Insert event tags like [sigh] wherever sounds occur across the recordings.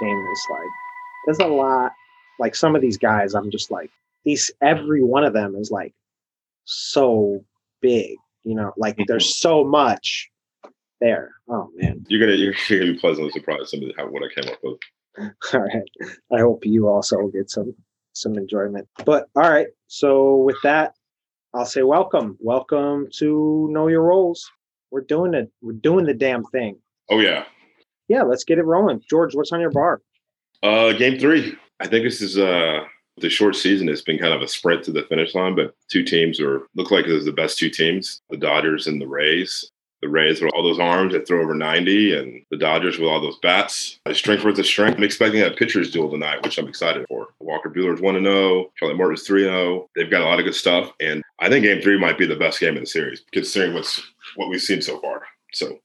Yeah, team is like there's a lot. Like some of these guys, I'm just like these. Every one of them is like so big. You know, like mm-hmm. there's so much there. Oh man. Mm-hmm. you're gonna you're, you're [laughs] gonna be pleasantly surprised some of how what I came up with. [laughs] All right. I hope you also get some some enjoyment. But all right. So with that, I'll say welcome. Welcome to Know Your Roles. We're doing it. We're doing the damn thing. Oh yeah, Yeah, let's get it rolling. George, what's on your bar? uh, game three. I think this is uh the short season has been kind of a sprint to the finish line, but two teams are look like it's the best two teams: the Dodgers and the Rays. The Rays with all those arms that throw over 90, and the Dodgers with all those bats. A strength versus strength. I'm expecting a pitcher's duel tonight, which I'm excited for. Walker Buehler's 1 0, Charlie Morton's 3 0. They've got a lot of good stuff. And I think game three might be the best game in the series, considering what's what we've seen so far. So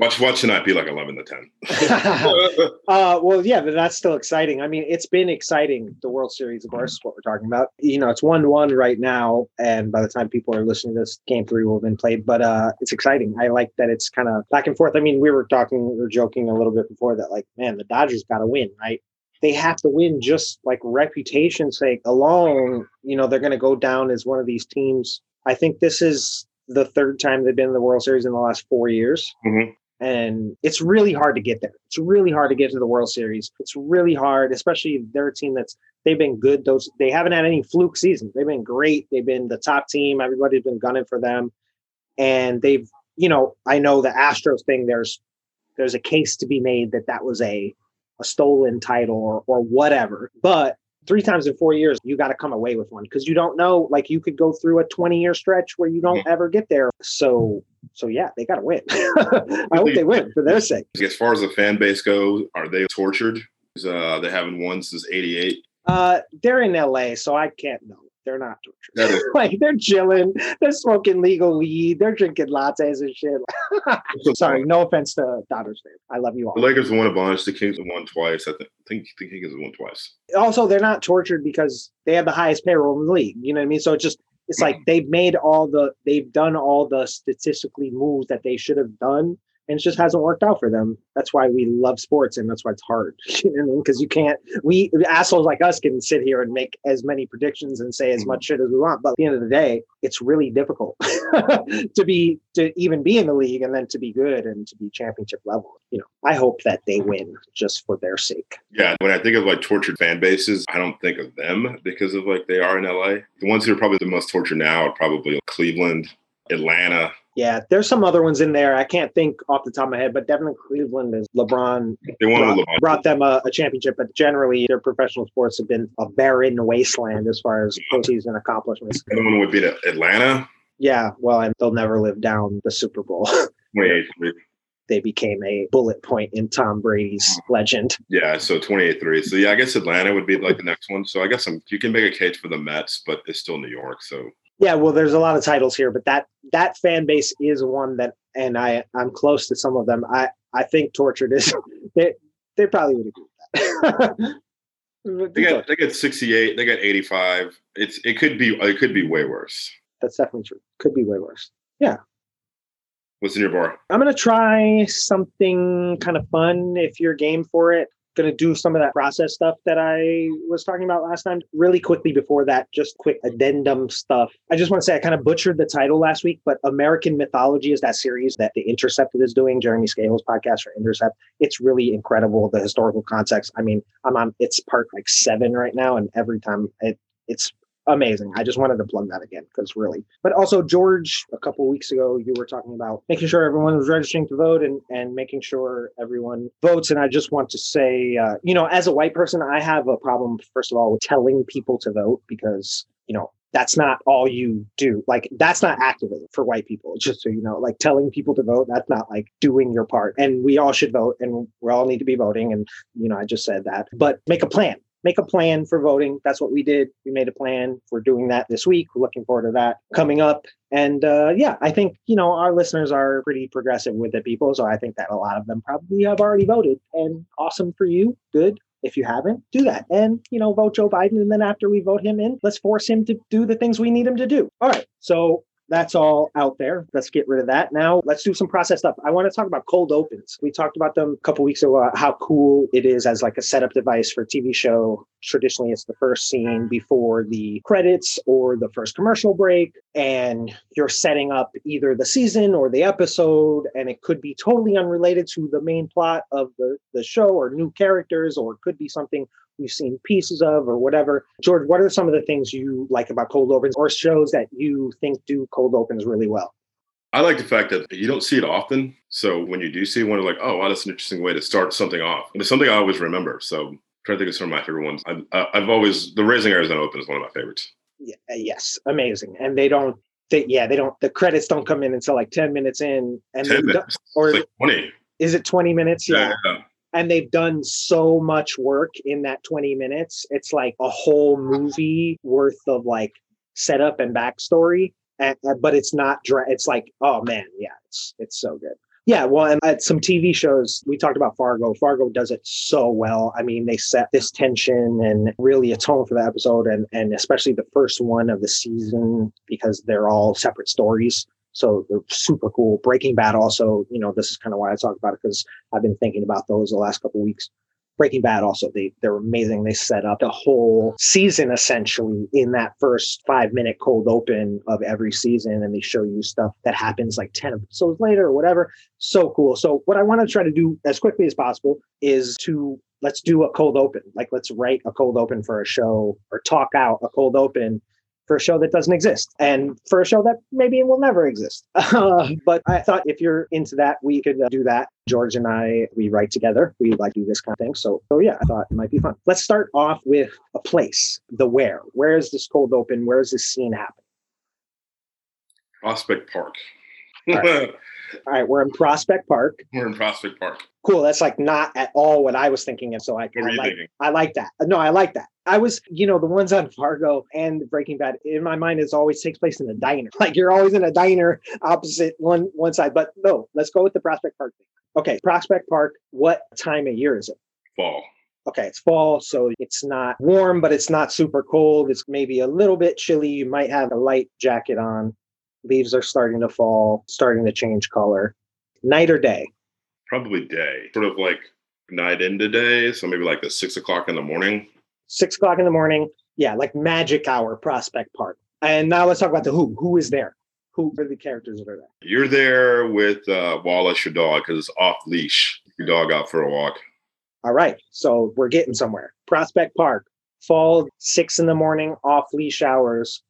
watch watch tonight be like 11 to 10. [laughs] [laughs] uh, well, yeah, but that's still exciting. I mean, it's been exciting. The World Series, of course, is what we're talking about. You know, it's one to one right now, and by the time people are listening to this, Game Three will have been played. But uh, it's exciting. I like that it's kind of back and forth. I mean, we were talking, we were joking a little bit before that, like, man, the Dodgers got to win, right? They have to win just like reputation sake alone. You know, they're going to go down as one of these teams. I think this is the third time they've been in the World Series in the last four years Mhm. And it's really hard to get there. It's really hard to get to the World Series. It's really hard, especially they're a team that's they've been good. Those they haven't had any fluke seasons. They've been great. They've been the top team. Everybody's been gunning for them, and they've you know I know the Astros thing. There's there's a case to be made that that was a a stolen title or or whatever, but. Three times in four years, you got to come away with one because you don't know. Like you could go through a twenty-year stretch where you don't ever get there. So, so yeah, they got to win. [laughs] I hope they win for their sake. As far as the fan base goes, are they tortured? Uh, they haven't won since '88. Uh, they're in LA, so I can't know. They're not [laughs] tortured. [laughs] like they're chilling, they're smoking legal weed, they're drinking lattes and shit. [laughs] Sorry, no offense to Dodgers fans. I love you all. The. Lakers won a bunch. The Kings have won twice. I think. Think the Kings have won twice. Also, they're not tortured because they have the highest payroll in the league. You know what I mean? So it's just it's mm. like they've made all the they've done all the statistically moves that they should have done. And it just hasn't worked out for them. That's why we love sports, and that's why it's hard. [laughs] You know what I mean? Because you can't. We assholes like us can sit here and make as many predictions and say as mm-hmm. much shit as we want, but at the end of the day, it's really difficult [laughs] to be to even be in the league and then to be good and to be championship level. You know, I hope that they win just for their sake. Yeah, when I think of like tortured fan bases, I don't think of them because of like they are in LA. The ones who are probably the most tortured now are probably Cleveland, Atlanta. Yeah, there's some other ones in there. I can't think off the top of my head, but definitely Cleveland is LeBron They won brought, LeBron. brought them a, a championship, but generally their professional sports have been a barren wasteland as far as postseason accomplishments. The one would be the Atlanta. Yeah, well, and they'll never live down the Super Bowl. [laughs] 28 they became a bullet point in Tom Brady's uh-huh. legend. Yeah, so 28 3. So yeah, I guess Atlanta would be like the next one. So I guess I'm, you can make a case for the Mets, but it's still New York. So Yeah, well, there's a lot of titles here, but that that fan base is one that, and I I'm close to some of them. I I think tortured is [laughs] they they probably would agree with that. [laughs] they got they got 68, they got 85. It's it could be it could be way worse. That's definitely true. Could be way worse. Yeah. What's in your bar? I'm gonna try something kind of fun if you're game for it. Gonna do some of that process stuff that I was talking about last time. Really quickly before that, just quick addendum stuff. I just want to say I kind of butchered the title last week, but American Mythology is that series that The Intercepted is doing, Jeremy Scahill's podcast for Intercept. It's really incredible, the historical context. I mean, I'm on it's part like seven right now, and every time it it's amazing. I just wanted to plug that again because really. But also, George, a couple weeks ago, you were talking about making sure everyone was registering to vote and and making sure everyone votes. And I just want to say, uh, you know, as a white person, I have a problem first of all with telling people to vote because you know that's not all you do. Like that's not activism for white people. Just so you know, like telling people to vote, that's not like doing your part. And we all should vote, and we all need to be voting. And you know, I just said that. But make a plan make a plan for voting. That's what we did. We made a plan. We're doing that this week. We're looking forward to that coming up. And uh, yeah, I think, you know, our listeners are pretty progressive with the people. So I think that a lot of them probably have already voted. And awesome for you. Good. If you haven't, do that. And, you know, vote Joe Biden. And then after we vote him in, let's force him to do the things we need him to do. All right. So that's all out there. Let's get rid of that. Now let's do some process stuff. I want to talk about cold opens. We talked about them a couple weeks ago, uh, how cool it is as like a setup device for a TV show. Traditionally, it's the first scene before the credits or the first commercial break. And you're setting up either the season or the episode. And it could be totally unrelated to the main plot of the, the show or new characters, or it could be something you've seen pieces of or whatever. George, what are some of the things you like about cold opens or shows that you think do cold opens really well? I like the fact that you don't see it often. So when you do see one, you're like, oh, wow, that's an interesting way to start something off. And it's something I always remember. So I'm trying to think of some of my favorite ones. I've, I've always, the Raising Arizona Open is one of my favorites. Yeah, uh, yes, amazing. And they don't, they, yeah, they don't, the credits don't come in until like 10 minutes in. And 10 minutes. Or like 20. Is it 20 minutes? Yeah. yeah and they've done so much work in that 20 minutes it's like a whole movie worth of like setup and backstory and, but it's not dra- it's like oh man yeah it's it's so good. Yeah well and at some tv shows we talked about fargo. Fargo does it so well. I mean they set this tension and really atone for the episode and and especially the first one of the season because they're all separate stories so they're super cool. Breaking Bad also, you know, this is kind of why I talk about it because I've been thinking about those the last couple weeks. Breaking Bad also, they they're amazing. They set up the whole season essentially in that first five minute cold open of every season, and they show you stuff that happens like 10 episodes later or whatever. So cool. So what I want to try to do as quickly as possible is to let's do a cold open. Like let's write a cold open for a show or talk out a cold open for a show that doesn't exist and for a show that maybe will never exist. Uh, [laughs] but I thought if you're into that, we could uh, do that. George and I, we write together. We like do this kind of thing. So, so yeah, I thought it might be fun. Let's start off with a place, the where. Where is this cold open? Where is this scene happening? Prospect Park. All right. [laughs] All right, we're in Prospect Park. We're in Prospect Park. Cool. That's like not at all what I was thinking of. So I, I like, I like that. No, I like that. I was, you know, the ones on Fargo and Breaking Bad in my mind is always takes place in a diner. [laughs] Like you're always in a diner opposite one one side. But no, let's go with the Prospect Park thing. Okay, Prospect Park. What time of year is it? Fall. Okay, it's fall, so it's not warm, but it's not super cold. It's maybe a little bit chilly. You might have a light jacket on. Leaves are starting to fall, starting to change color. Night or day? Probably day. Sort of like night into day. So maybe like the six o'clock in the morning. Six o'clock in the morning. Yeah, like magic hour, Prospect Park. And now let's talk about the who. Who is there? Who are the characters that are there? You're there with uh, Wallace, your dog, because it's off leash. Your dog out for a walk. All right. So we're getting somewhere. Prospect Park, fall, six in the morning, off leash hours.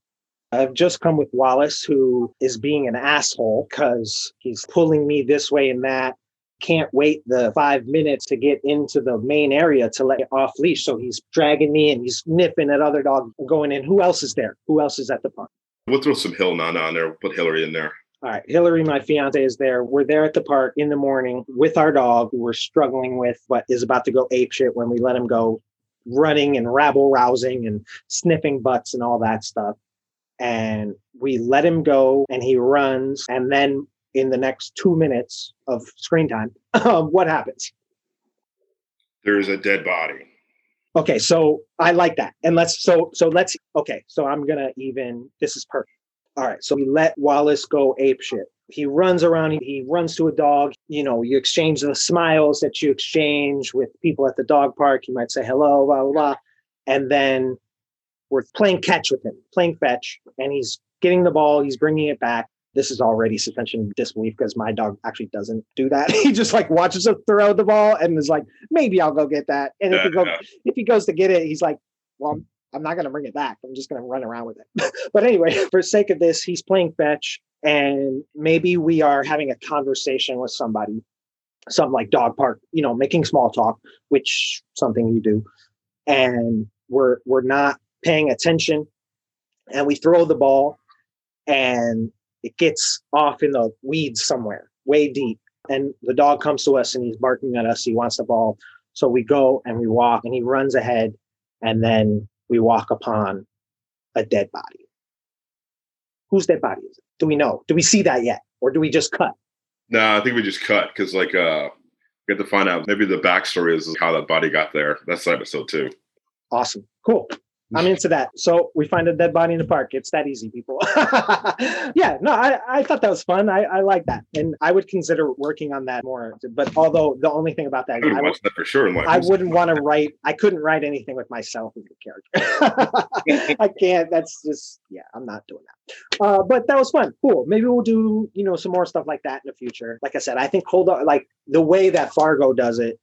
I've just come with Wallace, who is being an asshole because he's pulling me this way and that. Can't wait the five minutes to get into the main area to let off leash. So he's dragging me and he's nipping at other dogs going in. Who else is there? Who else is at the park? We'll throw some Hill Nana on there. We'll put Hillary in there. All right. Hillary, my fiance, is there. We're there at the park in the morning with our dog, who we're struggling with, but is about to go ape shit when we let him go running and rabble rousing and sniffing butts and all that stuff and we let him go and he runs and then in the next two minutes of screen time um, what happens? There's a dead body. Okay so i like that. And let's so so let's okay so i'm gonna even this is perfect. All right so we let wallace go ape shit. He runs around he runs to a dog. You know you exchange the smiles that you exchange with people at the dog park. You might say hello blah blah blah. And then we're playing catch with him, playing fetch, and he's getting the ball, he's bringing it back. This is already suspension disbelief because my dog actually doesn't do that. [laughs] he just like watches him throw the ball and is like, maybe I'll go get that. And if he go, if he goes to get it, he's like, well, I'm, I'm not going to bring it back. I'm just going to run around with it. [laughs] but anyway, [laughs] for sake of this, he's playing fetch, and maybe we are having a conversation with somebody, something like dog park, you know, making small talk, which something you do, and we're we're not paying attention and we throw the ball and it gets off in the weeds somewhere way deep. And the dog comes to us and he's barking at us. He wants the ball. So we go and we walk and he runs ahead and then we walk upon a dead body. Whose dead body is it? Do we know? Do we see that yet? Or do we just cut? No i think we just cut because like uh we have to find out. Maybe the backstory is how that body got there. That's episode two awesome. Cool I'm into that. So we find a dead body in the park. It's that easy, people. [laughs] yeah, no, I, I thought that was fun. I, I like that. And I would consider working on that more. But although the only thing about that, I would I, watch that for sure. in life. I wouldn't want to write, I couldn't write anything with myself as the character. [laughs] I can't. That's just, yeah, I'm not doing that. Uh, but that was fun. Cool. Maybe we'll do, you know, some more stuff like that in the future. Like I said, I think hold on, like the way that Fargo does it,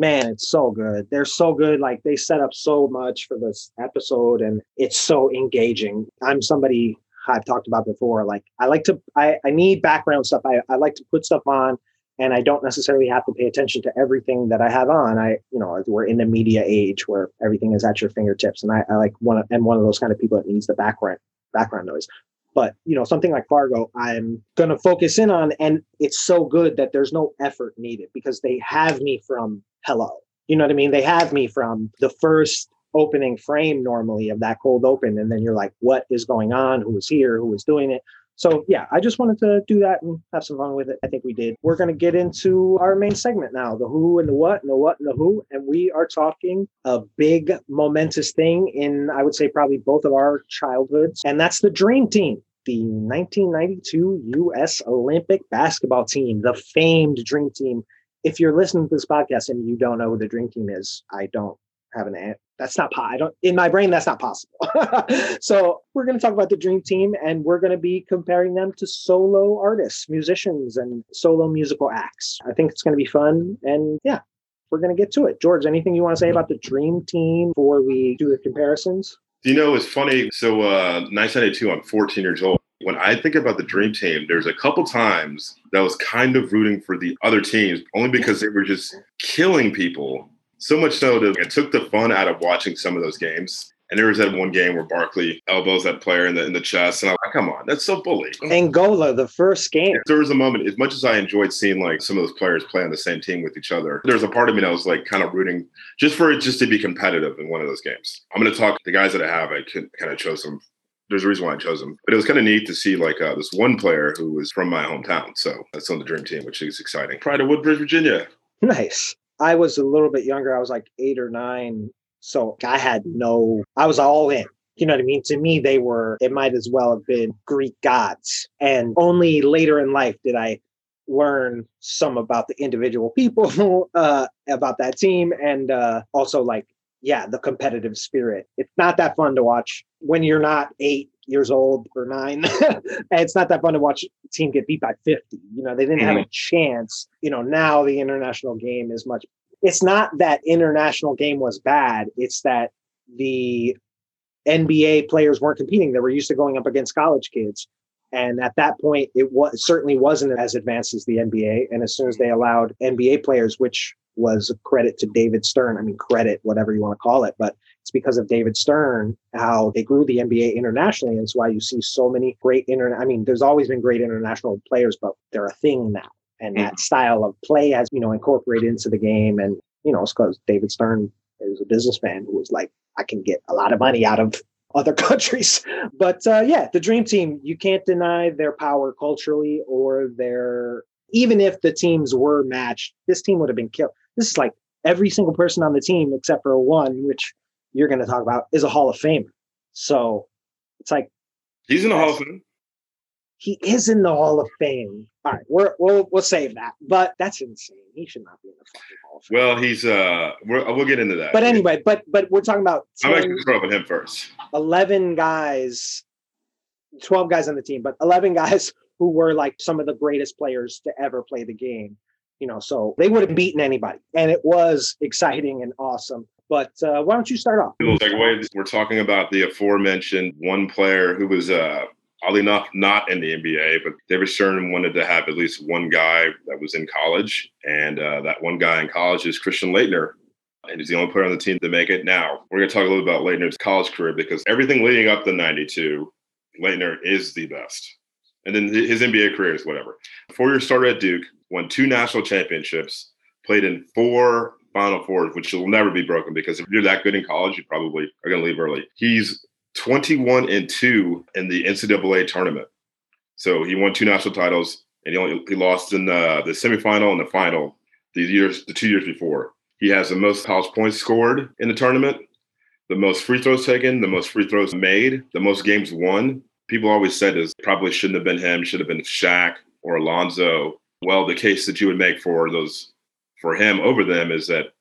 man, it's so good. They're so good. Like they set up so much for this episode and it's so engaging. I'm somebody I've talked about before. Like I like to, I, I need background stuff. I, I like to put stuff on and I don't necessarily have to pay attention to everything that I have on. I, you know, we're in the media age where everything is at your fingertips. And I, I like one of, and one of those kind of people that needs the background, background noise. But you know, something like Fargo, I'm gonna focus in on, and it's so good that there's no effort needed because they have me from hello. You know what I mean? They have me from the first opening frame normally of that cold open, and then you're like, what is going on? Who is here? Who is doing it? So yeah, I just wanted to do that and have some fun with it. I think we did. We're gonna get into our main segment now, the who and the what and the what and the who. And we are talking a big momentous thing in I would say probably both of our childhoods, and that's the dream team. The 1992 U.S. Olympic basketball team, the famed Dream Team. If you're listening to this podcast and you don't know who the Dream Team is, I don't have an answer. That's not po- I don't in my brain. That's not possible. [laughs] so we're going to talk about the Dream Team, and we're going to be comparing them to solo artists, musicians, and solo musical acts. I think it's going to be fun, and yeah, we're going to get to it. George, anything you want to say about the Dream Team before we do the comparisons? You know, it's funny. So, uh, 1992, I'm 14 years old. When I think about the Dream Team, there's a couple times that I was kind of rooting for the other teams, only because they were just killing people. So much so that it took the fun out of watching some of those games. And there was that one game where Barkley elbows that player in the in the chest, and I'm like, "Come on, that's so bully." Angola, the first game. There was a moment, as much as I enjoyed seeing like some of those players play on the same team with each other, there was a part of me that was like kind of rooting just for it just to be competitive in one of those games. I'm going to talk the guys that I have. I could kind of chose them. There's a reason why I chose them, but it was kind of neat to see like uh, this one player who was from my hometown. So that's on the dream team, which is exciting. Pride of Woodbridge, Virginia. Nice. I was a little bit younger. I was like eight or nine. So I had no, I was all in. You know what I mean? To me, they were, it might as well have been Greek gods. And only later in life did I learn some about the individual people, [laughs] uh, about that team, and uh, also like, yeah, the competitive spirit. It's not that fun to watch when you're not eight years old or nine. [laughs] it's not that fun to watch a team get beat by 50. You know, they didn't have a mm-hmm. chance. You know, now the international game is much it's not that international game was bad. It's that the NBA players weren't competing. They were used to going up against college kids. And at that point, it was certainly wasn't as advanced as the NBA. And as soon as they allowed NBA players, which was a credit to David Stern, I mean, credit, whatever you want to call it, but it's because of David Stern how they grew the NBA internationally. And it's why you see so many great internet. I mean, there's always been great international players, but they're a thing now and that style of play has you know incorporated into the game and you know it's because david stern is a businessman who was like i can get a lot of money out of other [laughs] countries but uh, yeah the dream team you can't deny their power culturally or their even if the teams were matched this team would have been killed this is like every single person on the team except for one which you're going to talk about is a hall of famer so it's like he's in the hall of fame he is in the Hall of Fame. All right, we're, we'll we'll save that. But that's insane. He should not be in the fucking Hall of Fame. Well, he's uh, we'll get into that. But anyway, but but we're talking about 10, I'm actually throw with him first. Eleven guys, twelve guys on the team, but eleven [laughs] guys who were like some of the greatest players to ever play the game. You know, so they would have beaten anybody, and it was exciting and awesome. But uh, why don't you start off? We're talking about the aforementioned one player who was uh, oddly enough, not in the NBA, but David Stern wanted to have at least one guy that was in college. And uh, that one guy in college is Christian Laettner. And he's the only player on the team to make it. Now, we're going to talk a little about Laettner's college career because everything leading up to 92, Laettner is the best. And then his NBA career is whatever. Four year starter at Duke, won two national championships, played in four Final Fours, which will never be broken because if you're that good in college, you probably are going to leave early. He's 21 and 2 in the NCAA tournament. So he won two national titles and he only he lost in the, the semifinal and the final the years the two years before. He has the most college points scored in the tournament, the most free throws taken, the most free throws made, the most games won. People always said is probably shouldn't have been him, should have been Shaq or Alonzo. Well, the case that you would make for those for him over them is that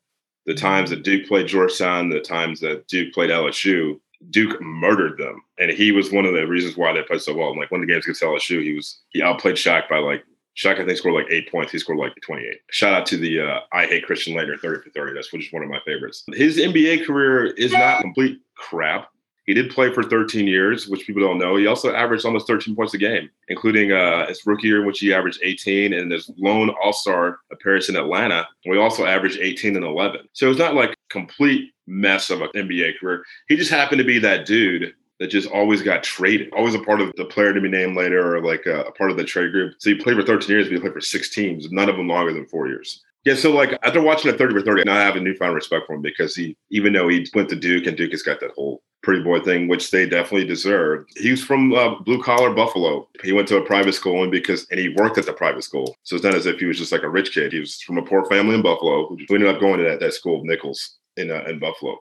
the times that Duke played Georgetown, the times that Duke played LSU, Duke murdered them, and he was one of the reasons why they played so well. And like when the games against LSU, he was he outplayed Shaq by like Shaq, I think, scored like eight points. He scored like 28. Shout out to the uh, I Hate Christian Laettner 30 for 30. That's which is one of my favorites. His NBA career is not complete crap. He did play for 13 years, which people don't know. He also averaged almost 13 points a game, including uh, his rookie year, in which he averaged 18, and his lone All Star appearance in Atlanta, We also averaged 18 and 11. So it's not like a complete mess of an NBA career. He just happened to be that dude that just always got traded, always a part of the player to be named later or like a, a part of the trade group. So he played for 13 years, but he played for six teams, none of them longer than four years. Yeah, so like after watching a 30 for 30, now I have a newfound respect for him because he, even though he went to Duke and Duke has got that whole pretty boy thing, which they definitely deserve. He was from uh, blue collar Buffalo. He went to a private school and because and he worked at the private school. So it's not as if he was just like a rich kid. He was from a poor family in Buffalo who ended up going to that, that school, Nichols in uh, in Buffalo.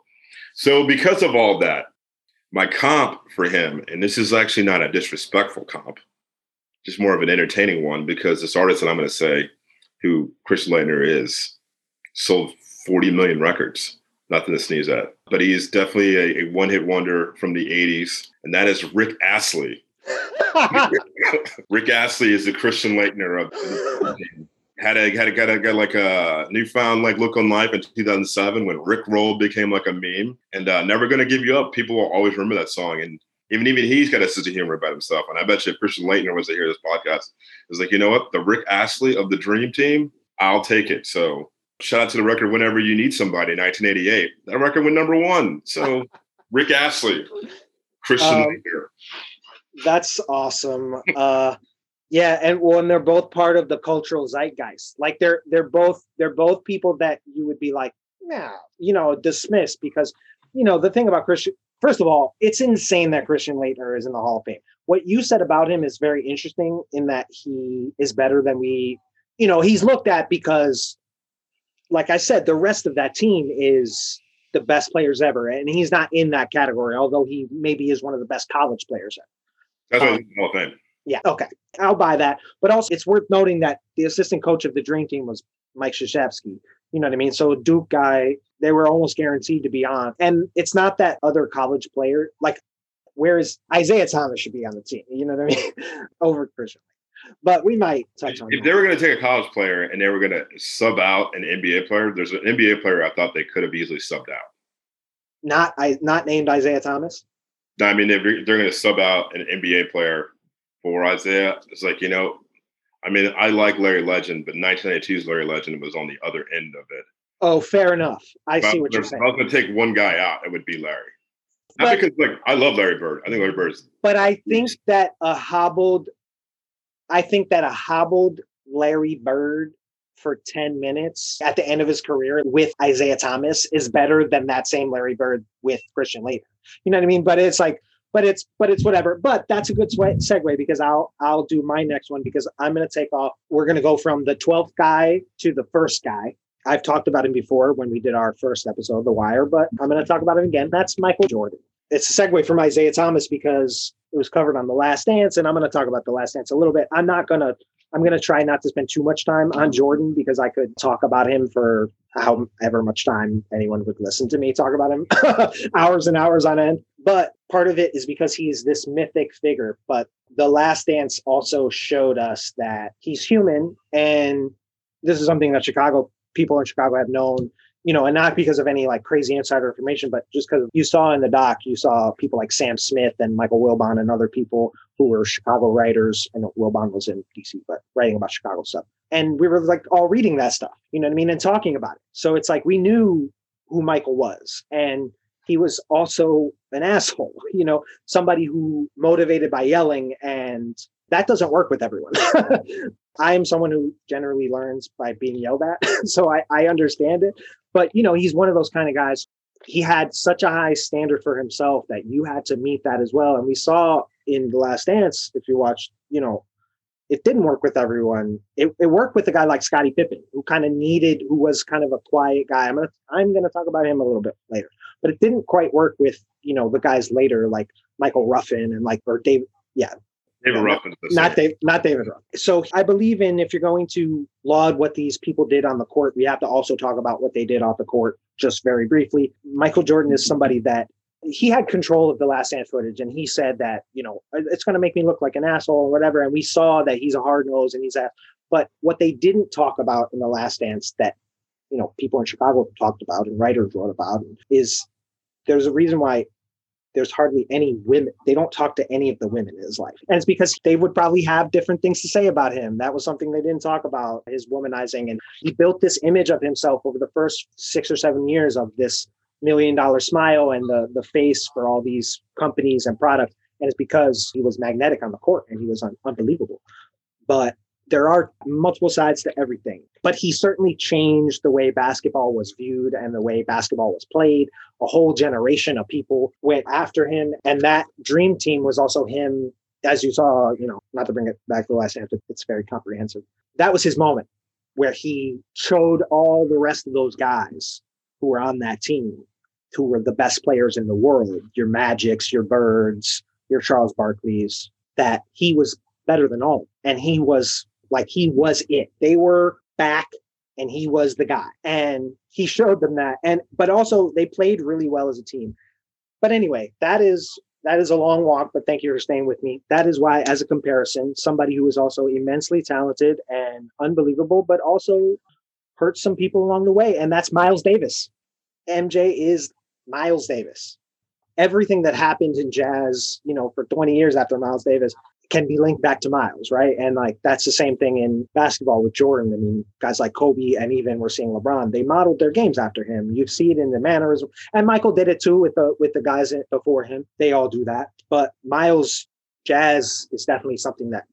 So because of all that, my comp for him, and this is actually not a disrespectful comp, just more of an entertaining one because this artist that I'm going to say, who Chris Laettner is, sold 40 million records. Nothing to sneeze at. But he is definitely a, a one hit wonder from the 80s, and that is Rick Astley. [laughs] Rick Astley is the Christian Laettner of had a had a got a got like a newfound like look on life in 2007 when Rick Roll became like a meme and uh, never gonna give you up. People will always remember that song and even even he's got a sense of humor about himself. And I bet you if Christian Laettner was to hear this podcast, is like you know what the Rick Astley of the Dream Team, I'll take it. So shout out to the record whenever you need somebody 1988. That record went number one. So [laughs] Rick Astley, Christian um, That's awesome. Uh, yeah, and well, and they're both part of the cultural zeitgeist. Like they're they're both they're both people that you would be like, yeah, you know, dismiss because you know the thing about Christian. First of all, it's insane that Christian Laettner is in the Hall of Fame. What you said about him is very interesting in that he is better than we, you know, he's looked at because, like I said, the rest of that team is the best players ever, and he's not in that category. Although he maybe is one of the best college players ever. That's um, Hall of Fame. Yeah, okay. I'll buy that. But also, it's worth noting that the assistant coach of the Dream Team was Mike Krzyzewski. You know what I mean? So, Duke guy, they were almost guaranteed to be on. And it's not that other college player, like, whereas Isiah Thomas should be on the team, you know what I mean? [laughs] Over Christian. But we might touch on If that. they were going to take a college player and they were going to sub out an NBA player, there's an NBA player I thought they could have easily subbed out. Not I not named Isiah Thomas. I mean, they're, they're going to sub out an NBA player for Isiah, It's like, you know, I mean, I like Larry Legend, but 1982's Larry Legend was on the other end of it. Oh, fair enough. I see what you're saying. I was going to take one guy out, it would be Larry. Not but, because, like, I love Larry Bird. I think Larry Bird is. But I think that a hobbled, I think that a hobbled Larry Bird for 10 minutes at the end of his career with Isiah Thomas is better than that same Larry Bird with Christian Laettner. You know what I mean? But it's like but it's but it's whatever. But that's a good segue because I'll I'll do my next one because I'm going to take off. We're going to go from the 12th guy to the first guy. I've talked about him before when we did our first episode of The Wire, but I'm going to talk about him again. That's Michael Jordan. It's a segue from Isiah Thomas because it was covered on The Last Dance, and I'm going to talk about The Last Dance a little bit. I'm not going to I'm going to try not to spend too much time on Jordan because I could talk about him for however much time anyone would listen to me talk about him, [laughs] hours and hours on end. But part of it is because he's this mythic figure. But The Last Dance also showed us that he's human. And this is something that Chicago people in Chicago have known you know, and not because of any like crazy insider information, but just because you saw in the doc, you saw people like Sam Smith and Michael Wilbon and other people who were Chicago writers. And Wilbon was in DC, but writing about Chicago stuff. And we were like all reading that stuff, you know what I mean, and talking about it. So it's like we knew who Michael was. And he was also an asshole, [laughs] you know, somebody who motivated by yelling and that doesn't work with everyone. [laughs] I am someone who generally learns by being yelled at. [laughs] so I, I understand it. But, you know, he's one of those kind of guys. He had such a high standard for himself that you had to meet that as well. And we saw in The Last Dance, if you watched, you know, it didn't work with everyone. It, it worked with a guy like Scottie Pippen, who kind of needed, who was kind of a quiet guy. I'm gonna I'm gonna talk about him a little bit later. but it didn't quite work with you know the guys later like Michael Ruffin and like or David. Yeah, David Ruffin. Not Dave, not David Ruffin. So I believe in if you're going to laud what these people did on the court, we have to also talk about what they did off the court. Just very briefly, Michael Jordan is somebody that he had control of the last dance footage and he said that you know it's going to make me look like an asshole or whatever and we saw that he's a hard nose and he's a but what they didn't talk about in the last dance that you know people in chicago talked about and writers wrote about is there's a reason why there's hardly any women. They don't talk to any of the women in his life. And it's because they would probably have different things to say about him. That was something they didn't talk about, his womanizing. And he built this image of himself over the first six or seven years of this million dollar smile and the, the face for all these companies and products. And it's because he was magnetic on the court and he was un- unbelievable. But there are multiple sides to everything. But he certainly changed the way basketball was viewed and the way basketball was played. A whole generation of people went after him. And that dream team was also him, as you saw, you know, not to bring it back to the last answer, it's very comprehensive. That was his moment where he showed all the rest of those guys who were on that team, who were the best players in the world, your Magics, your Birds, your Charles Barkleys, that he was better than all. And he was like he was it. They were back and he was the guy. And he showed them that. And but also they played really well as a team. But anyway, that is that is a long walk, but thank you for staying with me. That is why, as a comparison, somebody who is also immensely talented and unbelievable, but also hurt some people along the way, and that's Miles Davis. MJ is Miles Davis. Everything that happened in jazz, you know, for 20 years after Miles Davis can be linked back to Miles, right? And like that's the same thing in basketball with Jordan. I mean, guys like Kobe and even we're seeing LeBron, they modeled their games after him. You see it in the mannerism, and Michael did it too with the with the guys before him. They all do that, but Miles jazz is definitely something that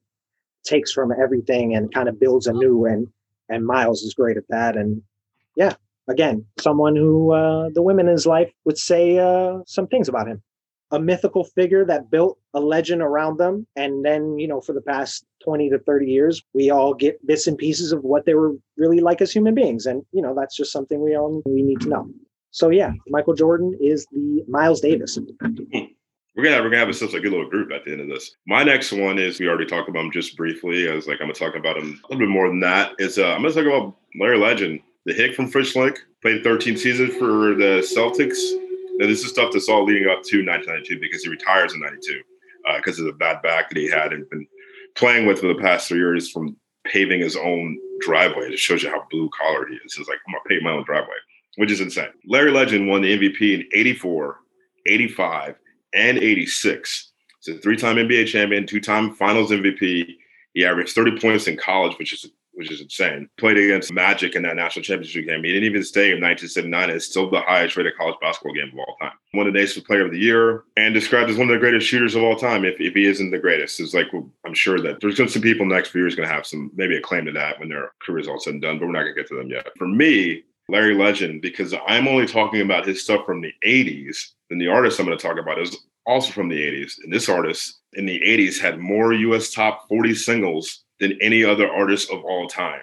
takes from everything and kind of builds anew. And and Miles is great at that. And yeah, again, someone who uh, the women in his life would say uh, some things about him a mythical figure that built a legend around them. And then, you know, for the past 20 to 30 years, we all get bits and pieces of what they were really like as human beings. And, you know, that's just something we all we need to know. So yeah, Michael Jordan is the Miles Davis. We're gonna we're gonna have a, such a good little group at the end of this. My next one is we already talked about him just briefly. I was like, I'm gonna talk about him a little bit more than that. Uh, I'm gonna talk about Larry Legend, the Hick from French Lick, played 13 seasons for the Celtics now, this is stuff that's all leading up to 1992 because he retires in 92 because uh, of the bad back that he had and been playing with for the past three years from paving his own driveway. It shows you how blue collar he is. He's like, I'm going to pave my own driveway, which is insane. Larry Legend won the MVP in 84, 85, and 86. He's a three time NBA champion, two time finals MVP. He averaged 30 points in college, which is which is insane. Played against Magic in that national championship game. He didn't even stay in 1979. It's still the highest rated college basketball game of all time. Of the Naismith Player of the Year and described as one of the greatest shooters of all time. If, if he isn't the greatest, it's like well, I'm sure that there's going to be some people next few years going to have some maybe a claim to that when their careers all said and done. But we're not going to get to them yet. For me, Larry Legend, because I'm only talking about his stuff from the 80s. Then the artist I'm going to talk about is also from the 80s. And this artist in the 80s had more US top 40 singles than any other artist of all time.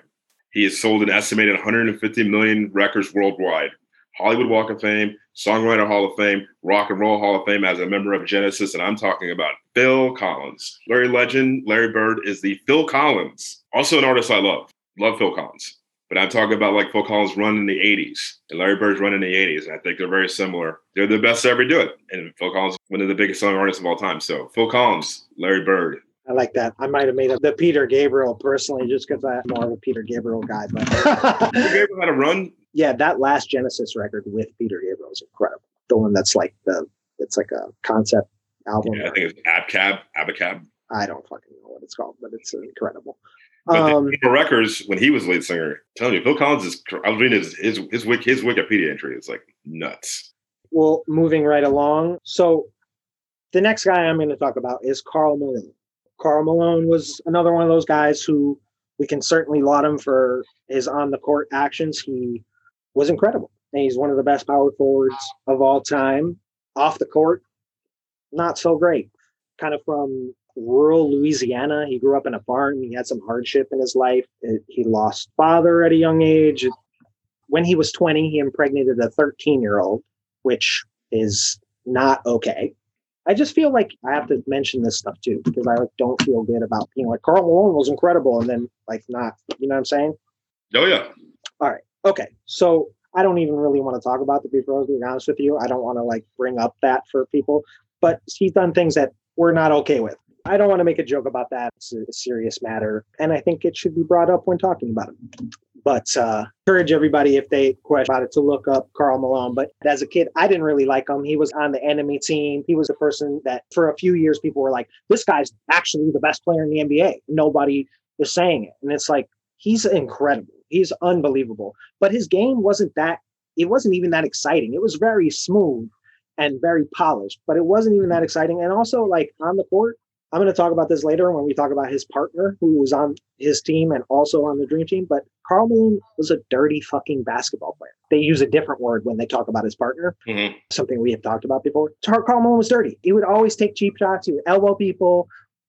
He has sold an estimated 150 million records worldwide. Hollywood Walk of Fame, Songwriter Hall of Fame, Rock and Roll Hall of Fame as a member of Genesis, and I'm talking about Phil Collins. Larry Legend, Larry Bird is the Phil Collins, also an artist I love. Love Phil Collins. But I'm talking about like Phil Collins run in the 80s and Larry Bird's run in the 80s. And I think they're very similar. They're the best to ever do it. And Phil Collins, one of the biggest song artists of all time. So Phil Collins, Larry Bird, I like that. I might have made up the Peter Gabriel personally, just because I'm more of a Peter Gabriel guy. But [laughs] Peter Gabriel had a run. Yeah, that last Genesis record with Peter Gabriel is incredible. The one that's like the it's like a concept album. Yeah, I think it's Abcab, Abacab. I don't fucking know what it's called, but it's incredible. But um, the records when he was lead singer, I'm telling you, Phil Collins is. I was reading his his his, his Wikipedia entry. It's like nuts. Well, moving right along. So, the next guy I'm going to talk about is Karl Malone. Karl Malone was another one of those guys who we can certainly laud him for his on the court actions. He was incredible. And he's one of the best power forwards of all time. Off the court, not so great. Kind of from rural Louisiana. He grew up in a farm. He had some hardship in his life. He lost father at a young age. When he was 20, he impregnated a 13 year old, which is not okay. I just feel like I have to mention this stuff too because I like don't feel good about being like Karl Malone was incredible and then like not. You know what I'm saying? Oh yeah. All right. Okay. So I don't even really want to talk about the beef rose. To be honest with you, I don't want to like bring up that for people. But he's done things that we're not okay with. I don't want to make a joke about that. It's a serious matter, and I think it should be brought up when talking about it. But uh, encourage everybody if they question about it to look up Karl Malone. But as a kid, I didn't really like him. He was on the enemy team. He was the person that for a few years people were like, "This guy's actually the best player in the NBA." Nobody was saying it, and it's like he's incredible. He's unbelievable. But his game wasn't that. It wasn't even that exciting. It was very smooth and very polished, but it wasn't even that exciting. And also, like on the court, I'm going to talk about this later when we talk about his partner who was on his team and also on the dream team. But Karl Malone was a dirty fucking basketball player. They use a different word when they talk about his partner, mm-hmm. something we have talked about before. Karl Malone was dirty. He would always take cheap shots. He would elbow people.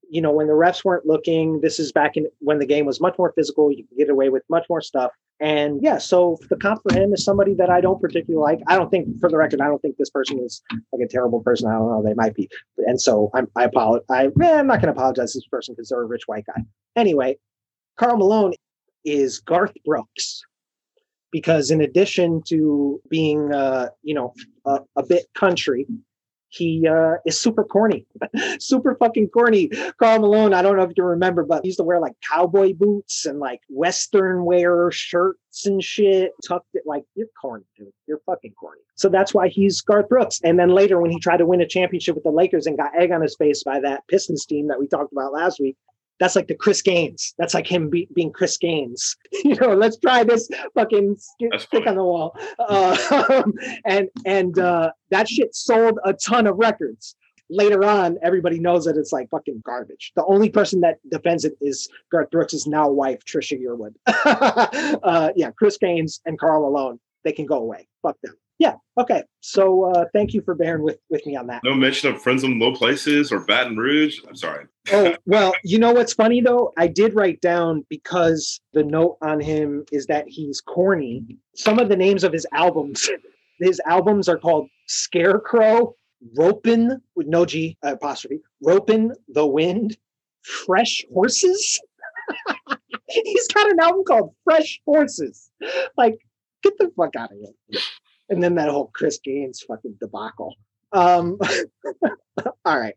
You know, when the refs weren't looking, this is back in when the game was much more physical. You could get away with much more stuff. And yeah, so the comp for him is somebody that I don't particularly like. I don't think, for the record, I don't think this person is like a terrible person. I don't know, they might be. And so I'm, I apologize. I, eh, I'm not going to apologize to this person because they're a rich white guy. Anyway, Karl Malone is Garth Brooks because in addition to being, uh, you know, a, a bit country, he uh, is super corny, [laughs] super fucking corny. Karl Malone, I don't know if you remember, but he used to wear like cowboy boots and like Western wear shirts and shit. Tucked it like you're corny, dude. You're fucking corny. So that's why he's Garth Brooks. And then later, when he tried to win a championship with the Lakers and got egg on his face by that Pistons team that we talked about last week, that's like the Chris Gaines. That's like him be, being Chris Gaines. [laughs] you know, let's try this fucking stick on the wall. Uh, [laughs] and and uh, that shit sold a ton of records. Later on, everybody knows that it's like fucking garbage. The only person that defends it is Garth Brooks' now wife, Trisha Yearwood. [laughs] uh, yeah, Chris Gaines and Karl Malone. They can go away. Fuck them yeah okay so uh, thank you for bearing with with me on that no mention of friends in low places or baton rouge i'm sorry oh well you know what's funny though? I did write down because the note on him is that he's corny some of the names of his albums. [laughs] His albums are called scarecrow ropin with no g uh, apostrophe ropin the wind fresh horses. [laughs] He's got an album called fresh horses. Like get the fuck out of here. And then that whole Chris Gaines fucking debacle. Um, [laughs] all right.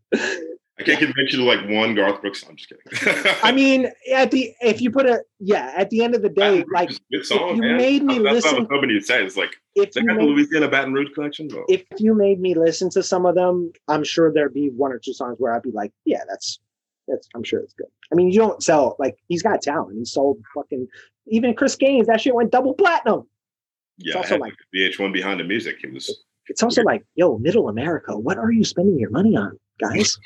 Can't convince you to like one Garth Brooks. I'm just kidding. [laughs] I mean, at the if you put a yeah, at the end of the day, like song, you man. made me That's listen. What I was hoping you'd say it's like if you made, the Louisiana Baton Rouge collection. Or? If you made me listen to some of them, I'm sure there'd be one or two songs where I'd be like, yeah, that's that's. I'm sure it's good. I mean, you don't sell like he's got talent. He sold fucking even Chris Gaines. That shit went double platinum. Yeah, it's also like VH1 behind the music. It was. It's also weird. like, yo, Middle America. What are you spending your money on, guys?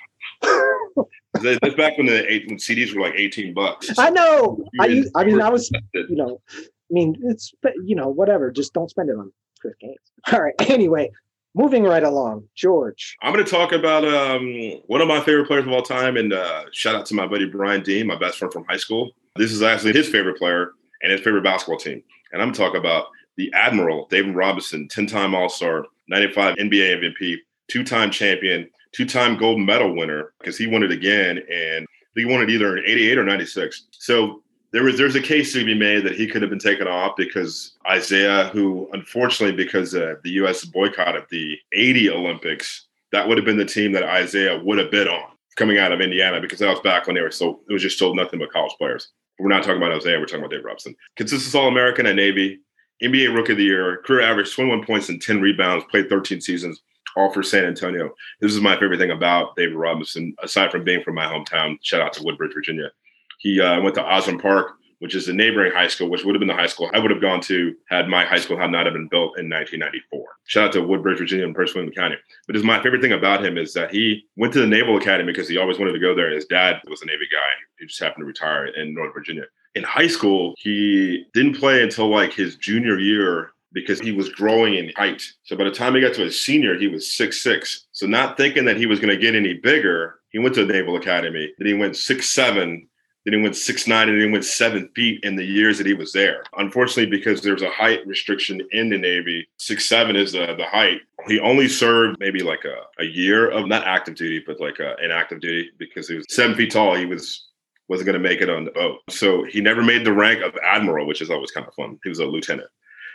That's back when the eight, when CDs were like eighteen bucks. I know. I, I mean, I was, you know, I mean, it's you know, whatever. Just don't spend it on Chris Gaines. [laughs] All right. Anyway, moving right along, George. I'm going to talk about um, one of my favorite players of all time, and uh, shout out to my buddy Brian Dean, my best friend from high school. This is actually his favorite player and his favorite basketball team, and I'm talking about the Admiral, David Robinson, 10 time All Star, 95 NBA MVP, two time champion, two time gold medal winner, because he won it again. And he won it either in 88 or 96. So there was there's a case to be made that he could have been taken off because Isiah, who unfortunately because uh, the U.S. boycotted the 80 Olympics, that would have been the team that Isiah would have bid on coming out of Indiana because that was back when they were so it was just sold nothing but college players. We're not talking about Isiah, we're talking about Dave Robinson. Consistent All American at Navy, NBA Rookie of the Year, career average 21 points and 10 rebounds, played 13 seasons, all for San Antonio. This is my favorite thing about David Robinson, aside from being from my hometown. Shout out to Woodbridge, Virginia. He uh, went to Osbourn Park, which is a neighboring high school, which would have been the high school I would have gone to had my high school had not have been built in 1994. Shout out to Woodbridge, Virginia, and Prince William County. But is my favorite thing about him is that he went to the Naval Academy because he always wanted to go there. His dad was a Navy guy. He just happened to retire in Northern Virginia. In high school, he didn't play until like his junior year because he was growing in height. So by the time he got to his senior, he was six six. So not thinking that he was going to get any bigger, he went to the Naval Academy. Then he went six seven, Then he went six nine, and then he went seven feet in the years that he was there. Unfortunately, because there's a height restriction in the Navy, six seven is the, the height. He only served maybe like a, a year of not active duty, but like a, an active duty because he was seven feet tall. He was wasn't going to make it on the boat, so he never made the rank of admiral, which is always kind of fun. He was a lieutenant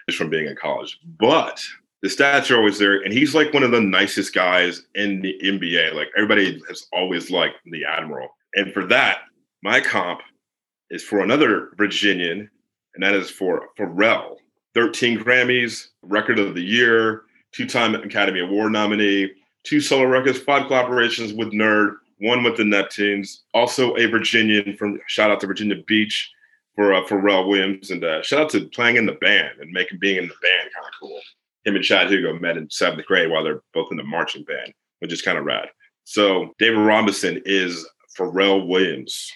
just from being in college, but the stats are always there, and he's like one of the nicest guys in the NBA. Like everybody has always liked the admiral, and for that my comp is for another Virginian, and that is for Pharrell. 13 Grammys, Record of the Year, two time Academy Award nominee, two solo records, five collaborations with N.E.R.D, one with the Neptunes. Also a Virginian from shout out to Virginia Beach for uh, Pharrell Williams, and uh, shout out to playing in the band and making being in the band kind of cool. Him and Chad Hugo met in seventh grade while they're both in the marching band, which is kind of rad. So David Robinson is Pharrell Williams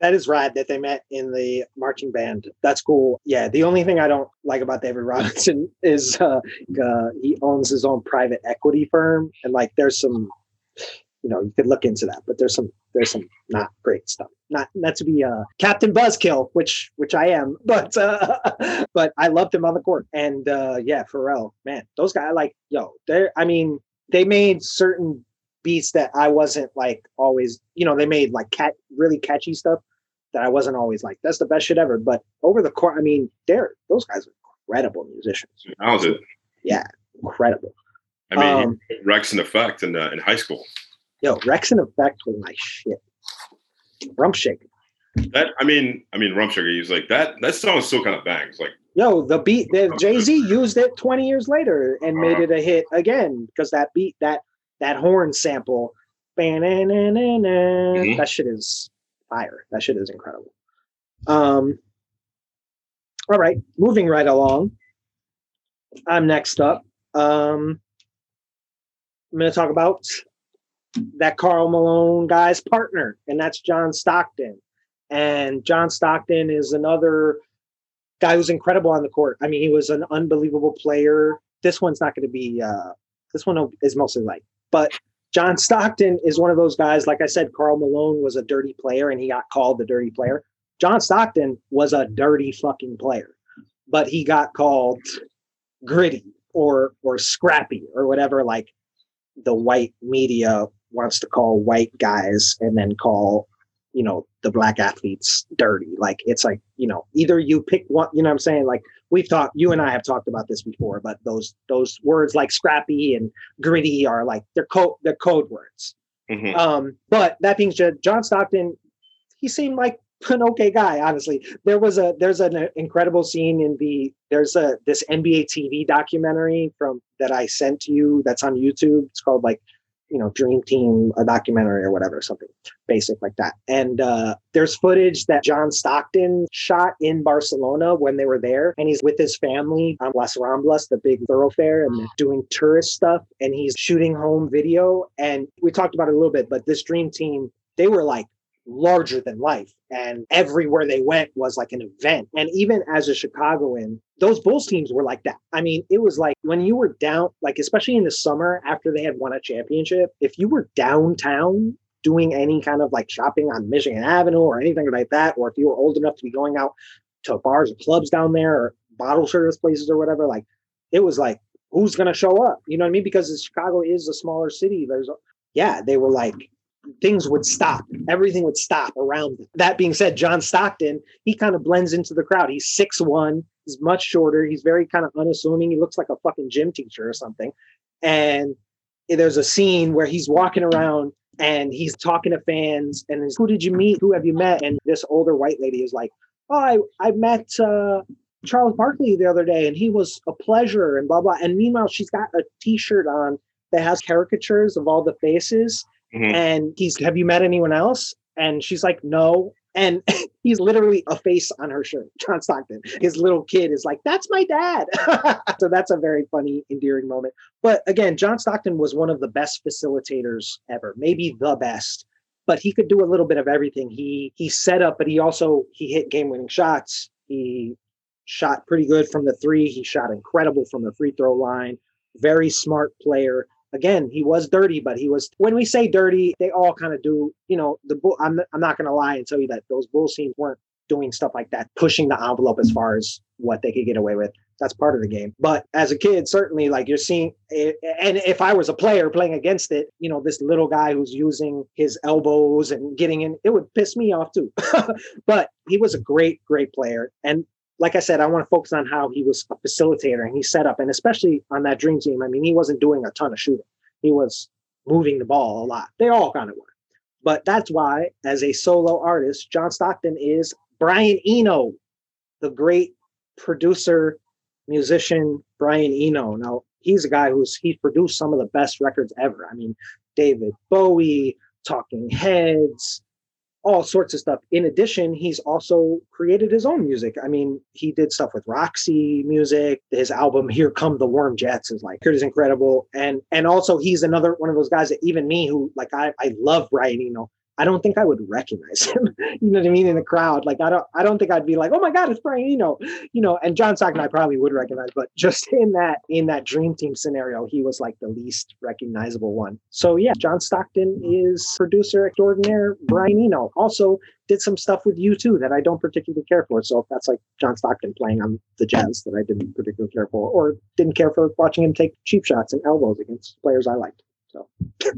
that is rad that they met in the marching band. That's cool. Yeah. The only thing I don't like about David [laughs] Robinson is uh, uh, he owns his own private equity firm, and like there's some, you know, you could look into that, but there's some there's some not great stuff. Not not to be uh, Captain Buzzkill, which which I am, [laughs] but uh, [laughs] but I loved him on the court, and uh, yeah, Pharrell, man, those guys like yo, they're I mean they made certain beats that I wasn't like always, you know, they made like cat really catchy stuff that I wasn't always like, that's the best shit ever. But over the course, I mean, they're those guys are incredible musicians. How's it? Yeah, incredible. I mean, um, Wreckx-n-Effect in uh, in high school. Yo, Wreckx-n-Effect was my shit. Rump Shaker. That I mean, I mean, Rump Shaker. He's like that. That song still kind of bangs. Like, yo, the beat. The Jay Z used it twenty years later and uh-huh. made it a hit again because that beat, that that horn sample, mm-hmm. that shit is fire. That shit is incredible. Um, all right, moving right along. I'm next up. Um, I'm going to talk about that Karl Malone guy's partner, and that's John Stockton. And John Stockton is another guy who's incredible on the court. I mean, he was an unbelievable player. This one's not going to be. Uh, this one is mostly light, but John Stockton is one of those guys. Like I said, Karl Malone was a dirty player and he got called the dirty player. John Stockton was a dirty fucking player, but he got called gritty or or scrappy or whatever like the white media wants to call white guys and then call you know the black athletes dirty. Like it's like you know either you pick one you know i'm saying? Like we've talked you and i have talked about this before but those those words like scrappy and gritty are like they're code they're code words. Mm-hmm. um but that being said john stockton he seemed like an okay guy honestly. There was a there's an incredible scene in the there's a this nba tv documentary from that i sent to you that's on youtube. It's called like you know dream team a documentary or whatever something basic like that. And uh, there's footage that john stockton shot in barcelona when they were there and he's with his family on las ramblas the big thoroughfare and doing tourist stuff and he's shooting home video. And we talked about it a little bit but this dream team they were like larger than life. And everywhere they went was like an event. And even as a Chicagoan, those Bulls teams were like that. I mean, it was like when you were down, like especially in the summer after they had won a championship, if you were downtown doing any kind of like shopping on Michigan Avenue or anything like that, or if you were old enough to be going out to bars or clubs down there or bottle service places or whatever, like it was like, who's going to show up? You know what I mean? Because Chicago is a smaller city. There's, yeah, they were like, things would stop. Everything would stop around them. That being said, John Stockton, he kind of blends into the crowd. He's six one. He's much shorter. He's very kind of unassuming. He looks like a fucking gym teacher or something. And there's a scene where he's walking around and he's talking to fans and who did you meet? Who have you met? And this older white lady is like, oh, I, I met uh, Charles Barkley the other day and he was a pleasure and blah, blah. And meanwhile, she's got a t-shirt on that has caricatures of all the faces Mm-hmm. And he's, have you met anyone else? And she's like, no. And [laughs] he's literally a face on her shirt, John Stockton. His little kid is like, that's my dad. [laughs] so that's a very funny, endearing moment. But again, John Stockton was one of the best facilitators ever, maybe the best. But he could do a little bit of everything. He he set up, but he also he hit game-winning shots. He shot pretty good from the three. He shot incredible from the free throw line. Very smart player again, he was dirty, but he was when we say dirty, they all kind of do, you know, the bull I'm I'm not gonna lie and tell you that those bull scenes weren't doing stuff like that, pushing the envelope as far as what they could get away with. That's part of the game. But as a kid, certainly, like you're seeing, eh, and if I was a player playing against it, you know, this little guy who's using his elbows and getting in, it would piss me off too. [laughs] but he was a great, great player. And like I said, I want to focus on how he was a facilitator and he set up, and especially on that dream team. I mean, he wasn't doing a ton of shooting; he was moving the ball a lot. They all kind of were, but that's why, as a solo artist, John Stockton is Brian Eno, the great producer, musician Brian Eno. Now he's a guy who's he's produced some of the best records ever. I mean, David Bowie, Talking Heads, all sorts of stuff. In addition, he's also created his own music. I mean, he did stuff with Roxy Music. His album "Here Come the Warm Jets" is like is incredible, and and also he's another one of those guys that even me who like I I love Brian Eno. I don't think I would recognize [laughs] him. you know what I mean? In the crowd, like I don't, I don't think I'd be like, oh my god, it's Brian Eno. You know, and John Stockton I probably would recognize, but just [laughs] in that in that Dream Team scenario, he was like the least recognizable one. So yeah, John Stockton is producer extraordinaire. Brian Eno also did some stuff with U2 that I don't particularly care for. So if that's like John Stockton playing on the Jazz that I didn't particularly care for, or didn't care for watching him take cheap shots and elbows against players I liked. So. [laughs]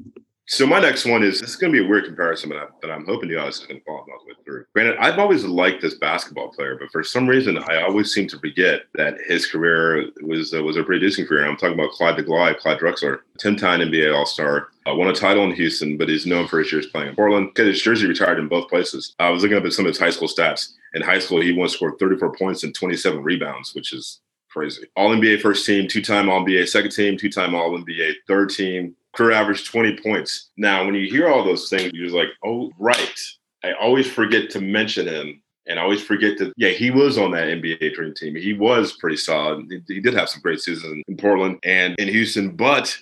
So my next one is this is going to be a weird comparison, but, I, am hoping you guys can follow all the way through. Granted, I've always liked this basketball player, but for some reason, I always seem to forget that his career was uh, was a producing career. I'm talking about Clyde the Glide, Clyde Drexler, 10-time NBA All-Star, uh, won a title in Houston, but he's known for his years playing in Portland. Get his jersey retired in both places. I was looking up at some of his high school stats. In high school, he once scored 34 points and 27 rebounds, which is crazy. All NBA first team, two time All NBA second team, two time All NBA third team, career average 20 points. Now, when you hear all those things, you're like, oh, right. I always forget to mention him and I always forget that, yeah, he was on that NBA dream team. He was pretty solid. He, he did have some great seasons in Portland and in Houston, but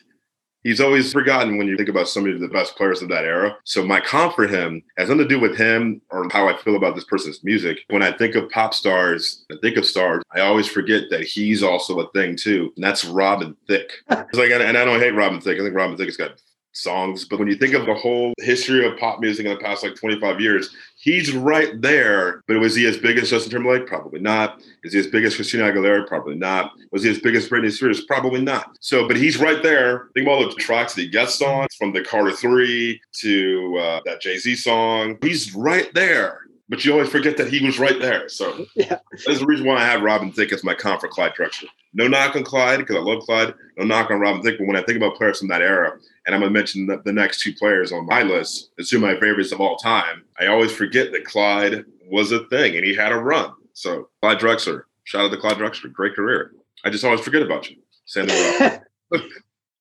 he's always forgotten when you think about some of the best players of that era. So my comp for him has nothing to do with him or how I feel about this person's music. When I think of pop stars, I think of stars, I always forget that he's also a thing too. And that's Robin Thicke. [laughs] Like, and I don't hate Robin Thicke. I think Robin Thicke has got songs. But when you think of the whole history of pop music in the past like 25 years, he's right there. But was he as big as Justin Timberlake? Probably not. Is he as big as Christina Aguilera? Probably not. Was he as big as Britney Spears? Probably not. So, but he's right there. Think about all the tracks that he gets on, from the Carter Three to uh, that Jay Z song. He's right there but you always forget that he was right there. So [laughs] yeah. that's the reason why I have Robin Thicke as my comp for Clyde Drexler. No knock on Clyde because I love Clyde. No knock on Robin Thicke. But when I think about players from that era, and I'm going to mention the, the next two players on my list as two of my favorites of all time, I always forget that Clyde was a thing and he had a run. So Clyde Drexler, shout out to Clyde Drexler, great career. I just always forget about you. Same [laughs]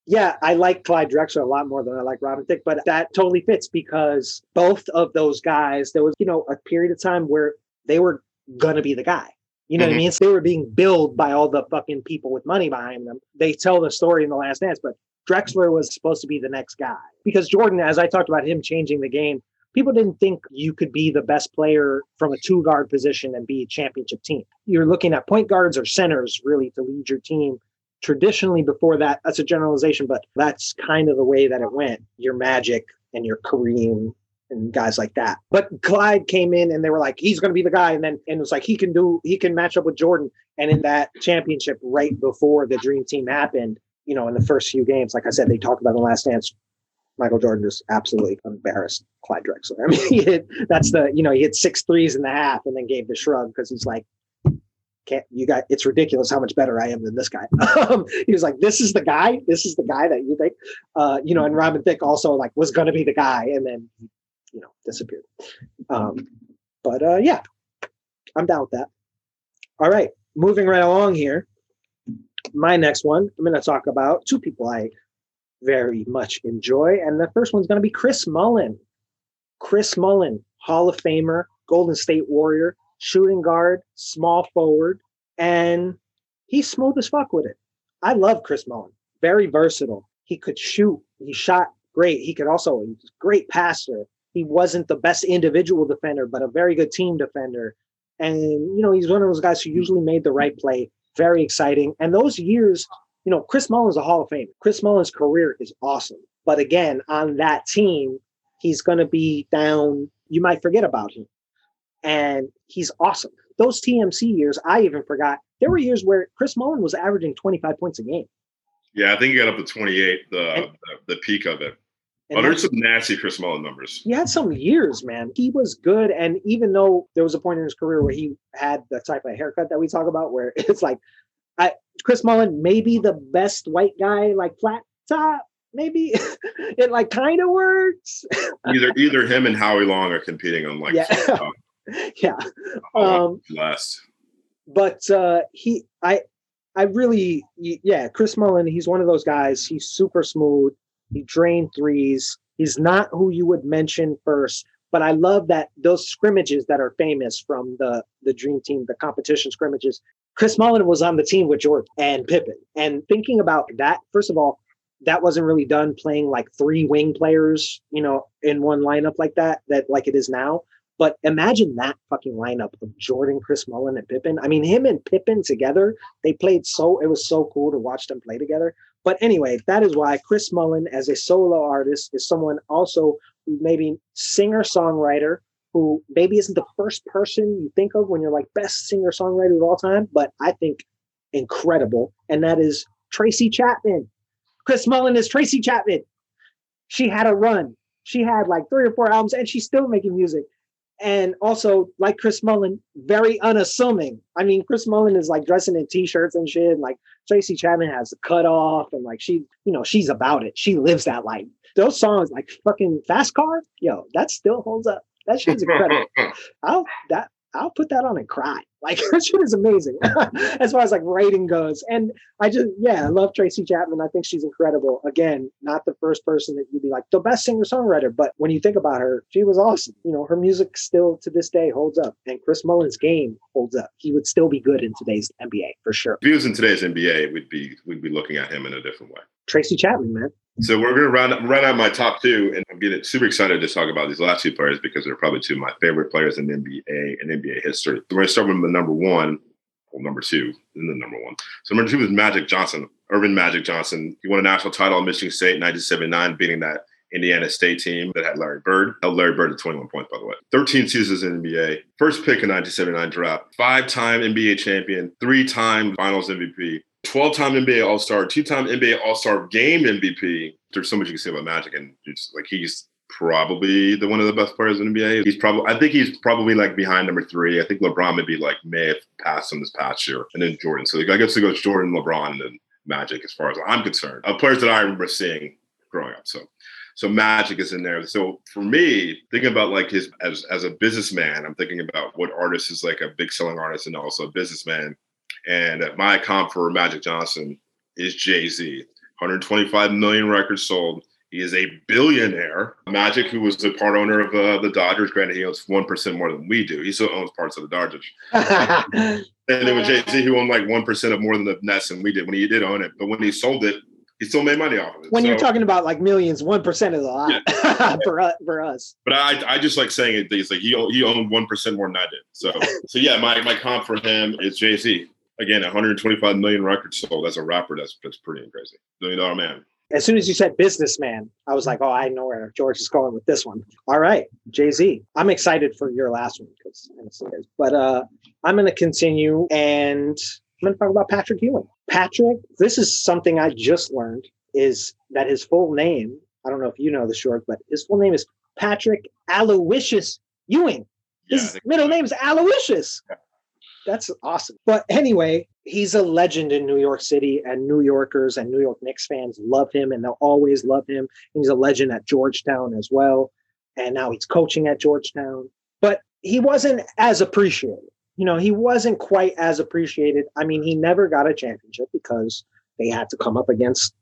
yeah, I like Clyde Drexler a lot more than I like Robin Thicke, but that totally fits because both of those guys, there was, you know, a period of time where they were gonna be the guy. You know mm-hmm. what I mm-hmm. mean? So they were being billed by all the fucking people with money behind them. They tell the story in the last dance, but Drexler was supposed to be the next guy. Because Jordan, as I talked about him changing the game, people didn't think you could be the best player from a two guard position and be a championship team. You're looking at point guards or centers really to lead your team traditionally before that, that's a generalization, but that's kind of the way that it went. Your Magic and your Kareem and guys like that. But Clyde came in and they were like, he's going to be the guy. And then, and it was like, he can do, he can match up with Jordan. And in that championship right before the dream team happened, you know, in the first few games, like I said, they talked about the last dance, Michael Jordan just absolutely embarrassed Clyde Drexler. [laughs] I mean, hit, that's the, you know, he hit six threes in the half and then gave the shrug because he's like, can't you got it's ridiculous how much better I am than this guy. [laughs] Um, he was like, this is the guy, this is the guy that you think, uh, you know, and Robin Thicke also like was going to be the guy and then, you know, disappeared. Um, but uh, yeah, I'm down with that. All right, moving right along here. My next one, I'm going to talk about two people I very much enjoy. And the first one's going to be Chris Mullin. Chris Mullin, Hall of Famer, Golden State Warrior, shooting guard, small forward, and he's smooth as fuck with it. I love Chris Mullin. Very versatile. He could shoot. He shot great. He could also, he great passer. He wasn't the best individual defender, but a very good team defender. And, you know, he's one of those guys who usually made the right play. Very exciting. And those years you know, Chris Mullin's a Hall of Fame. Chris Mullin's career is awesome. But again, on that team, he's going to be down. You might forget about him. And he's awesome. Those TMC years, I even forgot. There were years where Chris Mullin was averaging 25 points a game. Yeah, I think he got up to 28, the and, the, the peak of it. Oh, there's some nasty Chris Mullin numbers. He had some years, man. He was good. And even though there was a point in his career where he had the type of haircut that we talk about, where [laughs] it's like, I, Chris Mullin may be the best white guy, like flat top, maybe [laughs] it like kind of works. [laughs] either either him and Howie Long are competing on like yeah, yeah. Um, last, but uh, he, I, I really, yeah, Chris Mullin. He's one of those guys. He's super smooth. He drained threes. He's not who you would mention first, but I love that those scrimmages that are famous from the the Dream Team, the competition scrimmages. Chris Mullin was on the team with Jordan and Pippen. And thinking about that, first of all, that wasn't really done playing like three wing players, you know, in one lineup like that, that like it is now. But imagine that fucking lineup of Jordan, Chris Mullin, and Pippen. I mean, him and Pippen together, they played so, it was so cool to watch them play together. But anyway, that is why Chris Mullin, as a solo artist, is someone also maybe singer songwriter who maybe isn't the first person you think of when you're like best singer songwriter of all time, but I think incredible. And that is Tracy Chapman. Chris Mullin is Tracy Chapman. She had a run. She had like three or four albums and she's still making music. And also, like Chris Mullin, very unassuming. I mean, Chris Mullin is like dressing in t-shirts and shit. And like Tracy Chapman has a cut off and like she, you know, she's about it. She lives that life. Those songs like fucking Fast Car, yo, that still holds up. That shit's incredible. [laughs] I'll that I'll put that on and cry. [laughs] Like that shit is amazing [laughs] [laughs] as far as like writing goes. And I just yeah, I love Tracy Chapman. I think she's incredible. Again, not the first person that you'd be like the best singer songwriter, but when you think about her, she was awesome. You know, her music still to this day holds up, and Chris Mullin's game holds up. He would still be good in today's NBA for sure. If he was in today's NBA, we'd be we'd be looking at him in a different way. Tracy Chapman, man. So we're going to run run out my top two, and I'm getting super excited to talk about these last two players because they're probably two of my favorite players in NBA and NBA history. We're going to start with the number one, well, number two, and the number one. So number two is Magic Johnson, Earvin Magic Johnson. He won a national title at Michigan State in 1979, beating that Indiana State team that had Larry Bird. Held Larry Bird to 21 points, by the way. 13 seasons in NBA. First pick in 1979 draft. Five-time NBA champion. Three-time Finals MVP. 12 time NBA All Star, two time NBA All Star game MVP. There's so much you can say about Magic, and it's like he's probably the one of the best players in the NBA. He's probably, I think he's probably like behind number three. I think LeBron maybe like may have passed him this past year, and then Jordan. So I guess it goes Jordan, LeBron, and then Magic as far as I'm concerned. Of players that I remember seeing growing up. So so magic is in there. So for me, thinking about like his as as a businessman, I'm thinking about what artist is like a big selling artist and also a businessman. And my comp for Magic Johnson is Jay Z. 125 million records sold. He is a billionaire. Magic, who was the part owner of uh, the Dodgers, granted he owns one percent more than we do. He still owns parts of the Dodgers. [laughs] and then with Jay Z, who owned like one percent of more than the Nets than we did when he did own it. But when he sold it, he still made money off of it. When so, you're talking about like millions, one percent is a lot yeah. [laughs] for us. For us. But I, I just like saying it. He's like he he owned one percent more than I did. So [laughs] so yeah, my my comp for him is Jay Z again, 125 million records sold. As a rapper, that's that's pretty crazy. Million dollar man. As soon as you said businessman, I was like, oh, I know where George is going with this one. All right, Jay Z. I'm excited for your last one because But uh, I'm going to continue and I'm going to talk about Patrick Ewing. Patrick, this is something I just learned is that his full name. I don't know if you know the short, but his full name is Patrick Aloysius Ewing. His yeah, middle name is Aloysius. Yeah that's awesome. But anyway, he's a legend in New York City, and New Yorkers and New York Knicks fans love him, and they'll always love him. And He's a legend at Georgetown as well, and now he's coaching at Georgetown. But he wasn't as appreciated. You know, he wasn't quite as appreciated. I mean, he never got a championship because they had to come up against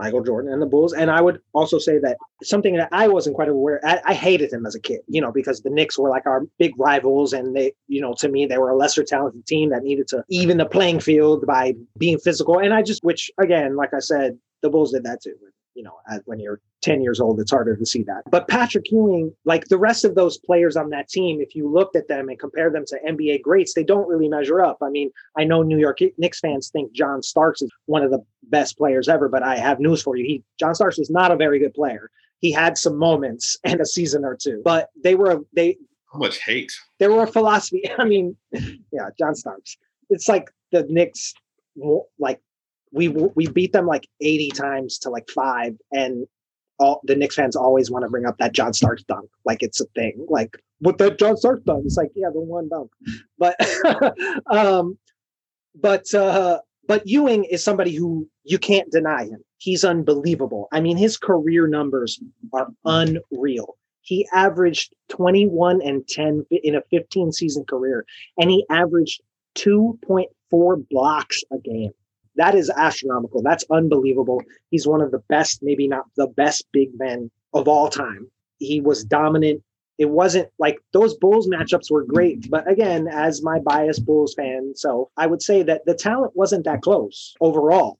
Michael Jordan and the Bulls. And I would also say that something that I wasn't quite aware, I, I, hated him as a kid, you know, because the Knicks were like our big rivals. And they, you know, to me, they were a lesser talented team that needed to even the playing field by being physical. And I just, which again, like I said, the Bulls did that too. You know, when you're 10 years old, it's harder to see that. But Patrick Ewing, like the rest of those players on that team, if you looked at them and compare them to NBA greats, they don't really measure up. I mean, I know New York Knicks fans think John Starks is one of the best players ever, but I have news for you. He John Starks was not a very good player. He had some moments [laughs] and a season or two, but they were they how much hate. They were a philosophy. [laughs] I mean, yeah, John Starks. It's like the Knicks like we we beat them like 80 times to like five and all the Knicks fans always want to bring up that John Starks dunk like it's a thing like what that John Starks dunk it's like yeah the one dunk. But [laughs] um but uh but Ewing is somebody who you can't deny him. He's unbelievable. I mean his career numbers are unreal. He averaged 21 and 10 in a 15 season career and he averaged 2.4 blocks a game that is astronomical. That's unbelievable. He's one of the best, maybe not the best big men of all time. He was dominant. It wasn't like those Bulls matchups were great, but again, as my biased Bulls fan, so I would say that the talent wasn't that close overall.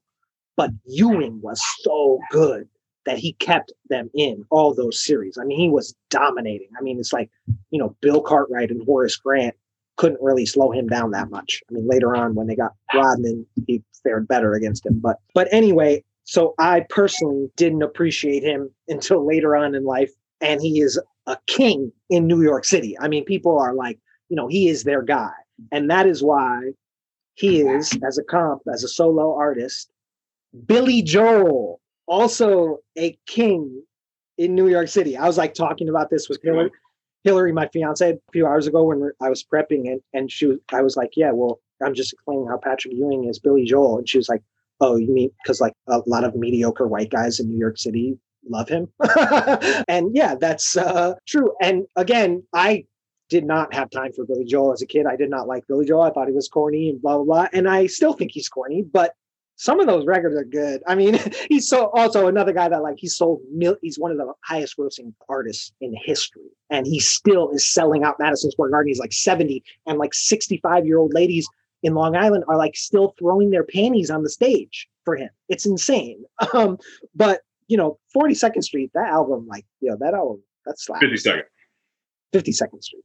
But Ewing was so good that he kept them in all those series. I mean, he was dominating. I mean, it's like, you know, Bill Cartwright and Horace Grant couldn't really slow him down that much. I mean, later on when they got Rodman, he fared better against him. But but anyway, so I personally didn't appreciate him [laughs] until later on in life, and he is a king in New York City. I mean, people are like, you know, he is their guy, and that is why he is as a comp as a solo artist. Billy Joel, also a king in New York City. I was like talking about this with Hillary. Hillary, my fiance, a few hours ago when I was prepping, and and she was, I was like, yeah, well, I'm just explaining how Patrick Ewing is Billy Joel, and she was like, oh, you mean because like a lot of mediocre white guys in New York City love him, [laughs] and yeah, that's uh, true. And again, I did not have time for Billy Joel as a kid. I did not like Billy Joel. I thought he was corny and blah blah blah, and I still think he's corny, but some of those records are good. I mean, [laughs] he's so also another guy that like he sold mil- he's one of the highest grossing artists in history. And he still is selling out Madison Square Garden. He's like 70 and like 65 year old ladies in Long Island are like still throwing their panties on the stage for him. It's insane. [laughs] Um, but you know, 42nd Street, that album, like, you know, that album, that's slaps. 52nd. 52nd Street.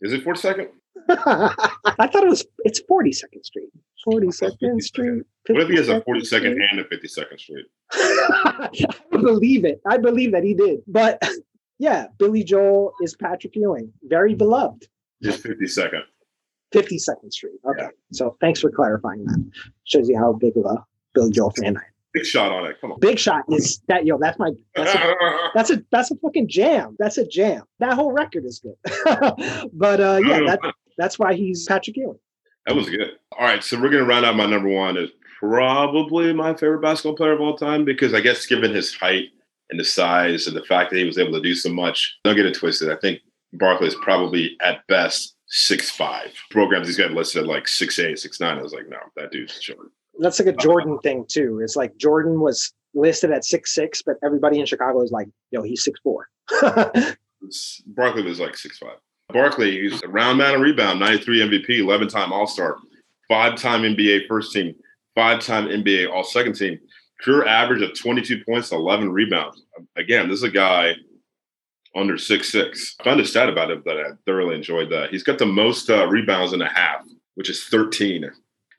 Is it 42nd? [laughs] I thought it was it's 42nd Street. 42nd Street. What if he has a 42nd and a 52nd Street? [laughs] I believe it. I believe that he did. But [laughs] yeah, Billy Joel is Patrick Ewing, very hmm. beloved. Just 52nd. 52nd Street. Okay. Yeah. So thanks for clarifying that. Shows you how big of a Billy Joel fan I am. Big shot on it. Come on. Big shot is that yo. That's my. That's a, [laughs] that's a that's a fucking jam. That's a jam. That whole record is good. [laughs] but uh yeah, that, that's why he's Patrick Ewing. That was good. All right, so we're gonna round out my number one is probably my favorite basketball player of all time because I guess given his height and the size and the fact that he was able to do so much, don't get it twisted. I think Barkley is probably at best six five. Programs he's got listed at like six eight, six nine. I was like, no, that dude's short. That's like a Jordan uh, thing too. It's like Jordan was listed at six six, but everybody in Chicago is like, yo, he's six four. [laughs] Barkley was like six five. Barkley, he's a round mound and rebound, 93 MVP, 11 time All Star, five time NBA first team, five time NBA All Second team, career average of 22 points, 11 rebounds. Again, this is a guy under six six. I found a stat about him that I thoroughly enjoyed that. He's got the most uh, rebounds in a half, which is 13.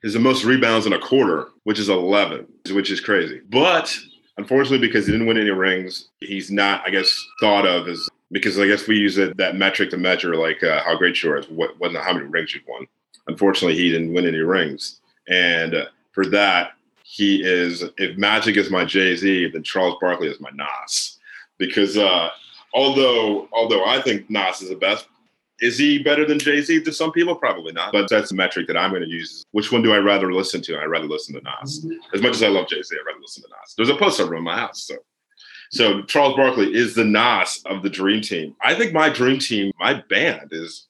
He's the most rebounds in a quarter, which is 11, which is crazy. But unfortunately, because he didn't win any rings, he's not, I guess, thought of as because I guess we use it, that metric to measure like uh, how great you are, what, what, how many rings you've won. Unfortunately, he didn't win any rings, and uh, for that, he is. If Magic is my Jay Z, then Charles Barkley is my Nas, because uh, although although I think Nas is the best, is he better than Jay Z to some people? Probably not. But that's the metric that I'm going to use. Which one do I rather listen to? I'd rather listen to Nas. As much as I love Jay Z, I'd rather listen to Nas. There's a poster up in my house, so so Charles Barkley is the Nas of the dream team. I think my dream team, my band is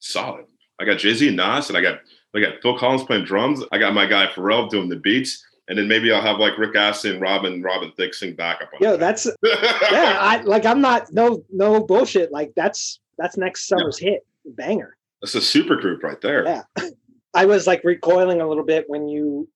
solid. I got Jay Z and Nas, and I got I got Phil Collins playing drums. I got my guy Pharrell doing the beats, and then maybe I'll have like Rick Astley and Robin Robin Thicke sing backup. On Yo, that. that's [laughs] yeah. I like. I'm not no no bullshit. Like that's that's next summer's yeah. hit banger. That's a super group right there. Yeah, I was like recoiling a little bit when you.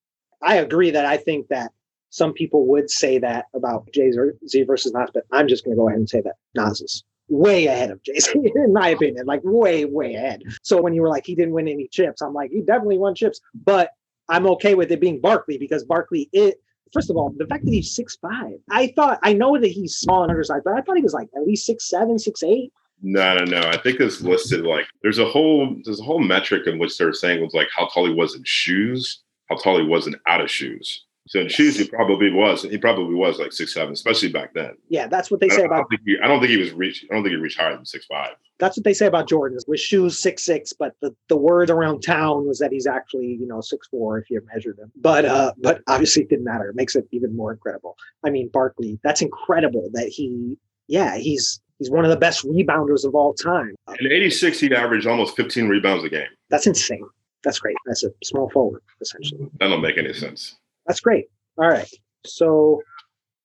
I agree that I think that some people would say that about Jay Z versus Nas, but I'm just going to go ahead and say that Nas is way ahead of Jay Z, [laughs] in my opinion, like way, way ahead. So when you were like, he didn't win any chips, I'm like, he definitely won chips, but I'm okay with it being Barkley because Barkley, it, first of all, the fact that he's six five, I thought, I know that he's small and undersized, but I thought he was like at least six seven, six eight. No, no, no. I think it's listed like there's a whole there's a whole metric in which they're saying was like how tall he was in shoes, how tall he wasn't out of shoes. So in shoes, he probably was. He probably was like six seven, especially back then. Yeah, that's what they say I, about. I don't, think he, I don't think he was reached. I don't think he reached higher than six five. That's what they say about Jordan with shoes six six, but the, the word around town was that he's actually you know six four if you measured him. But uh, but obviously it didn't matter. It makes it even more incredible. I mean, Barkley, that's incredible that he. Yeah, he's he's one of the best rebounders of all time. In '86, he averaged almost 15 rebounds a game. That's insane. That's great. That's a small forward essentially. That don't make any sense. That's great. All right. So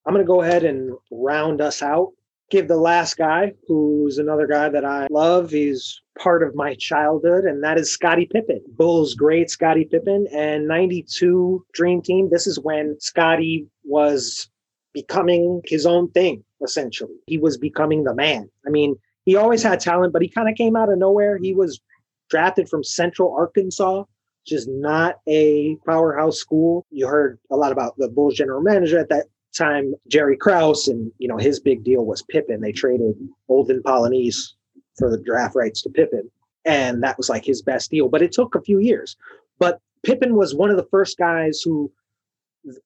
I'm going to go ahead and round us out. Give the last guy, who's another guy that I love. He's part of my childhood, and that is Scottie Pippen, Bulls great Scottie Pippen, and 92 Dream Team. This is when Scottie was becoming his own thing, essentially. He was becoming the man. I mean, he always had talent, but he kind of came out of nowhere. He was drafted from Central Arkansas which is not a powerhouse school. You heard a lot about the Bulls general manager at that time, Jerry Krause, and you know his big deal was Pippen. They traded Olden Polynice for the draft rights to Pippen, and that was like his best deal. But it took a few years. But Pippen was one of the first guys who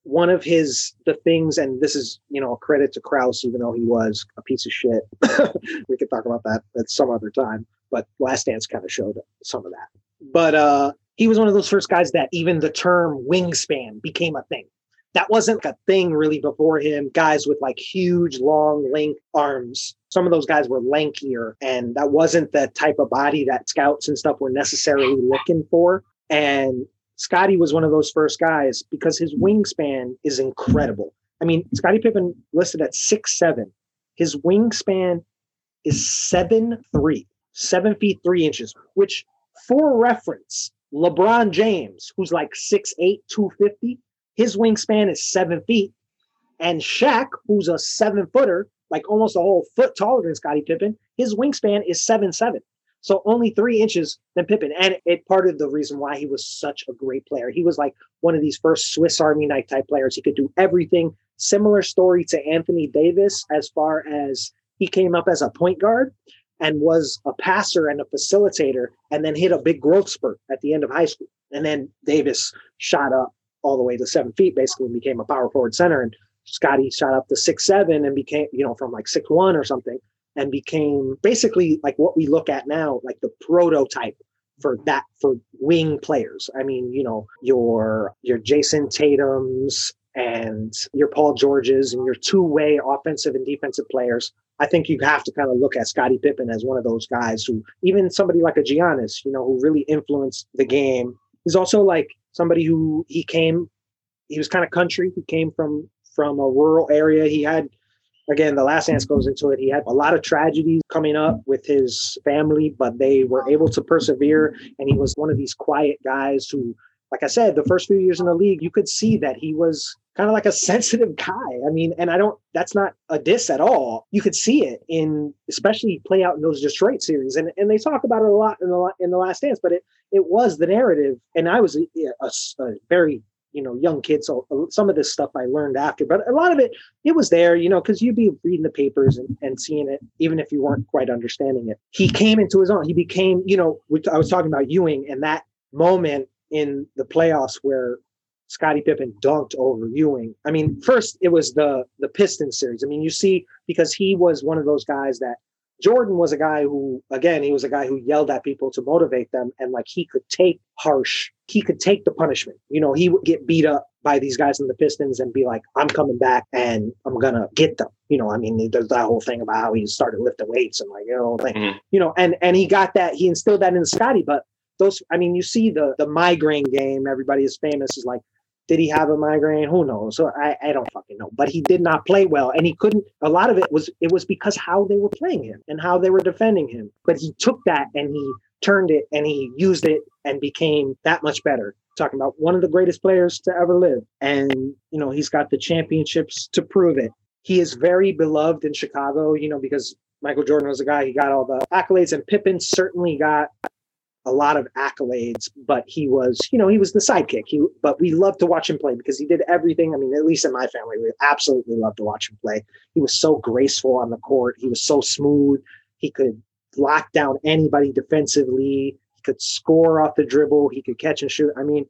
one of his the things and this is you know a credit to Krause even though he was a piece of shit [laughs] we could talk about that at some other time but last dance kind of showed some of that but uh he was one of those first guys that even the term wingspan became a thing. That wasn't a thing really before him. Guys with like huge, long, lank arms. Some of those guys were lankier, and that wasn't the type of body that scouts and stuff were necessarily looking for. And Scottie was one of those first guys because his wingspan is incredible. I mean, Scottie Pippen listed at six seven. His wingspan is seven three, seven feet three inches, which for reference, LeBron James, who's like 6'8, 250, his wingspan is seven feet. And Shaq, who's a seven footer, like almost a whole foot taller than Scottie Pippen, his wingspan is seven seven. So only three inches than Pippen. And it part of the reason why he was such a great player. He was like one of these first Swiss Army knife type players. He could do everything. Similar story to Anthony Davis as far as he came up as a point guard and was a passer and a facilitator and then hit a big growth spurt at the end of high school. And then Davis shot up all the way to seven feet, basically and became a power forward center. And Scottie shot up to six seven and became, you know, from like six one or something, and became basically like what we look at now, like the prototype for that for wing players. I mean, you know, your your Jayson Tatum's and your Paul Georges and your two-way offensive and defensive players I think you have to kind of look at Scottie Pippen as one of those guys who, even somebody like a Giannis, you know, who really influenced the game. He's also like somebody who he came, he was kind of country. He came from from a rural area. He had, again, the last dance goes into it. He had a lot of tragedies coming up with his family, but they were able to persevere. And he was one of these quiet guys who, like I said, the first few years in the league, you could see that he was kind of like a [laughs] sensitive guy. I mean, and I don't, that's not a diss at all. You could see it in, especially play out in those Detroit series. And, and they talk about it a lot in the, in the last dance, but it, it was the narrative. And I was a, a, a very, you know, young kids So uh, some of this stuff I learned after, but a lot of it, it was there, you know, cause you'd be reading the papers and, and seeing it, even if you weren't quite understanding it. He came into his own, he became, you know, I was talking about Ewing and that moment in the playoffs where Scottie Pippen dunked over Ewing. I mean, first it was the the Pistons series. I mean, you see, because he was one of those guys that Jordan was a guy who, again, he was a guy who yelled at people to motivate them, and like he could take harsh, he could take the punishment. You know, he would get beat up by these guys in the Pistons and be like, "I'm coming back and I'm gonna get them." You know, I mean, there's that whole thing about how he started lifting weights and like, you know, like, mm-hmm. you know, and and he got that, he instilled that in Scottie, but those, I mean, you see the the migraine game. Everybody is famous is like did he have a migraine? Who knows? So I, I don't fucking know. But he did not play well. And he couldn't a lot of it was it was because how they were playing him and how they were defending him. But he took that and he turned it and he used it and became that much better. Talking about one of the greatest players to ever live. And, you know, he's got the championships to prove it. He is very beloved in Chicago, you know, because Michael Jordan was a guy, he got all the accolades, and Pippen certainly got a lot of accolades, but he was, you know, he was the sidekick. He, but we loved to watch him play because he did everything. I mean, at least in my family, we absolutely loved to watch him play. He was so graceful on the court. He was so smooth. He could lock down anybody defensively. He could score off the dribble. He could catch and shoot. I mean,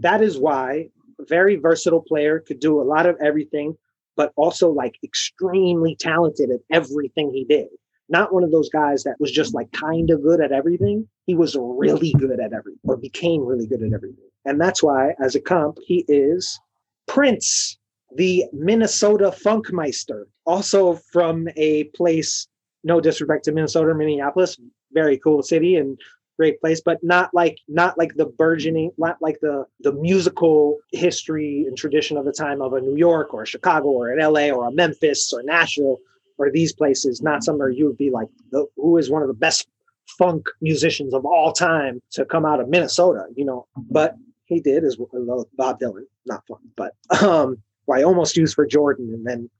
that is why a very versatile player could do a lot of everything, but also like extremely talented at everything he did not one of those guys that was just like kind of good at everything. He was really good at everything or became really good at everything. And that's why, as a comp, he is Prince, the Minnesota Funkmeister, also from a place, no disrespect to Minnesota, Minneapolis, very cool city and great place, but not like not like the burgeoning, not like the the musical history and tradition of the time of a New York or a Chicago or an LA or a Memphis or Nashville or these places, not somewhere you would be like, who is one of the best funk musicians of all time to come out of Minnesota, you know? But he did as well, Bob Dylan, not fun, but um, why I almost used for Jordan, and then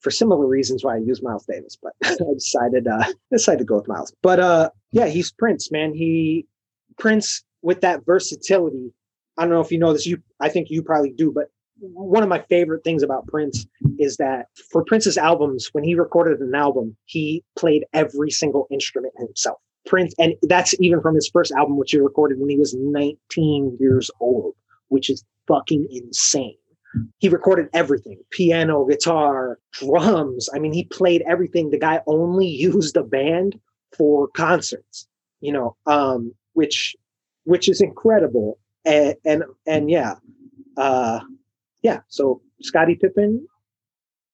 for similar reasons why I used Miles Davis, but [laughs] I decided uh, decided to go with Miles. But uh, yeah, he's Prince, man. He Prince with that versatility. I don't know if you know this. You, I think you probably do, but one of my favorite things about Prince is that for Prince's albums, when he recorded an album, he played every single instrument himself. Prince, and that's even from his first album, which he recorded when he was 19 years old, which is fucking insane. He recorded everything piano, guitar, drums. I mean, he played everything. The guy only [laughs] used a band for concerts, you know, um, which which is incredible. And and, and yeah, uh, yeah, so Scottie Pippen,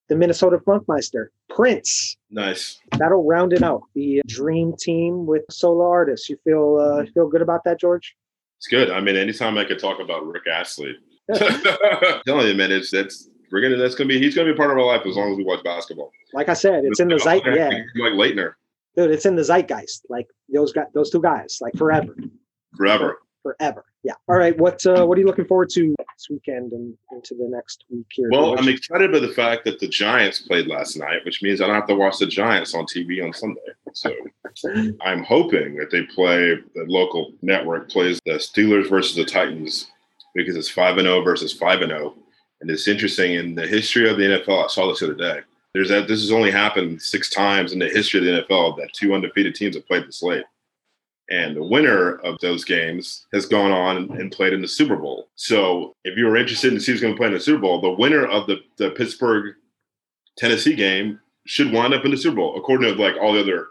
the Minnesota Funkmeister, Prince. Nice. That'll round it out. The dream team with solo artists. You feel uh, feel good about that, George? It's good. I mean, anytime I could talk about Rick Astley, [laughs] telling you, man, it's that's we're gonna that's gonna be he's gonna be a part of our life as long as we watch basketball. Like I said, it's in the [laughs] zeitgeist. Yeah, like Laettner. Dude, it's in the zeitgeist. Like those guys, those two guys, like forever. Forever forever. Yeah. All right. What uh, what are you looking forward to this weekend and into the next week here? Well, I'm excited by the fact that the Giants played last night, which means I don't have to watch the Giants on TV on Sunday. So I'm hoping that they play the local network plays the Steelers versus the Titans because it's five and zero oh versus five and zero, oh. and it's interesting in the history of the NFL. I saw this the other day. There's that this has only happened six times in the history of the NFL that two undefeated teams have played the late. And the winner of those games has gone on and played in the Super Bowl. So if you were interested in see who's going to play in the Super Bowl, the winner of the, the Pittsburgh Tennessee game should wind up in the Super Bowl, according to like all the other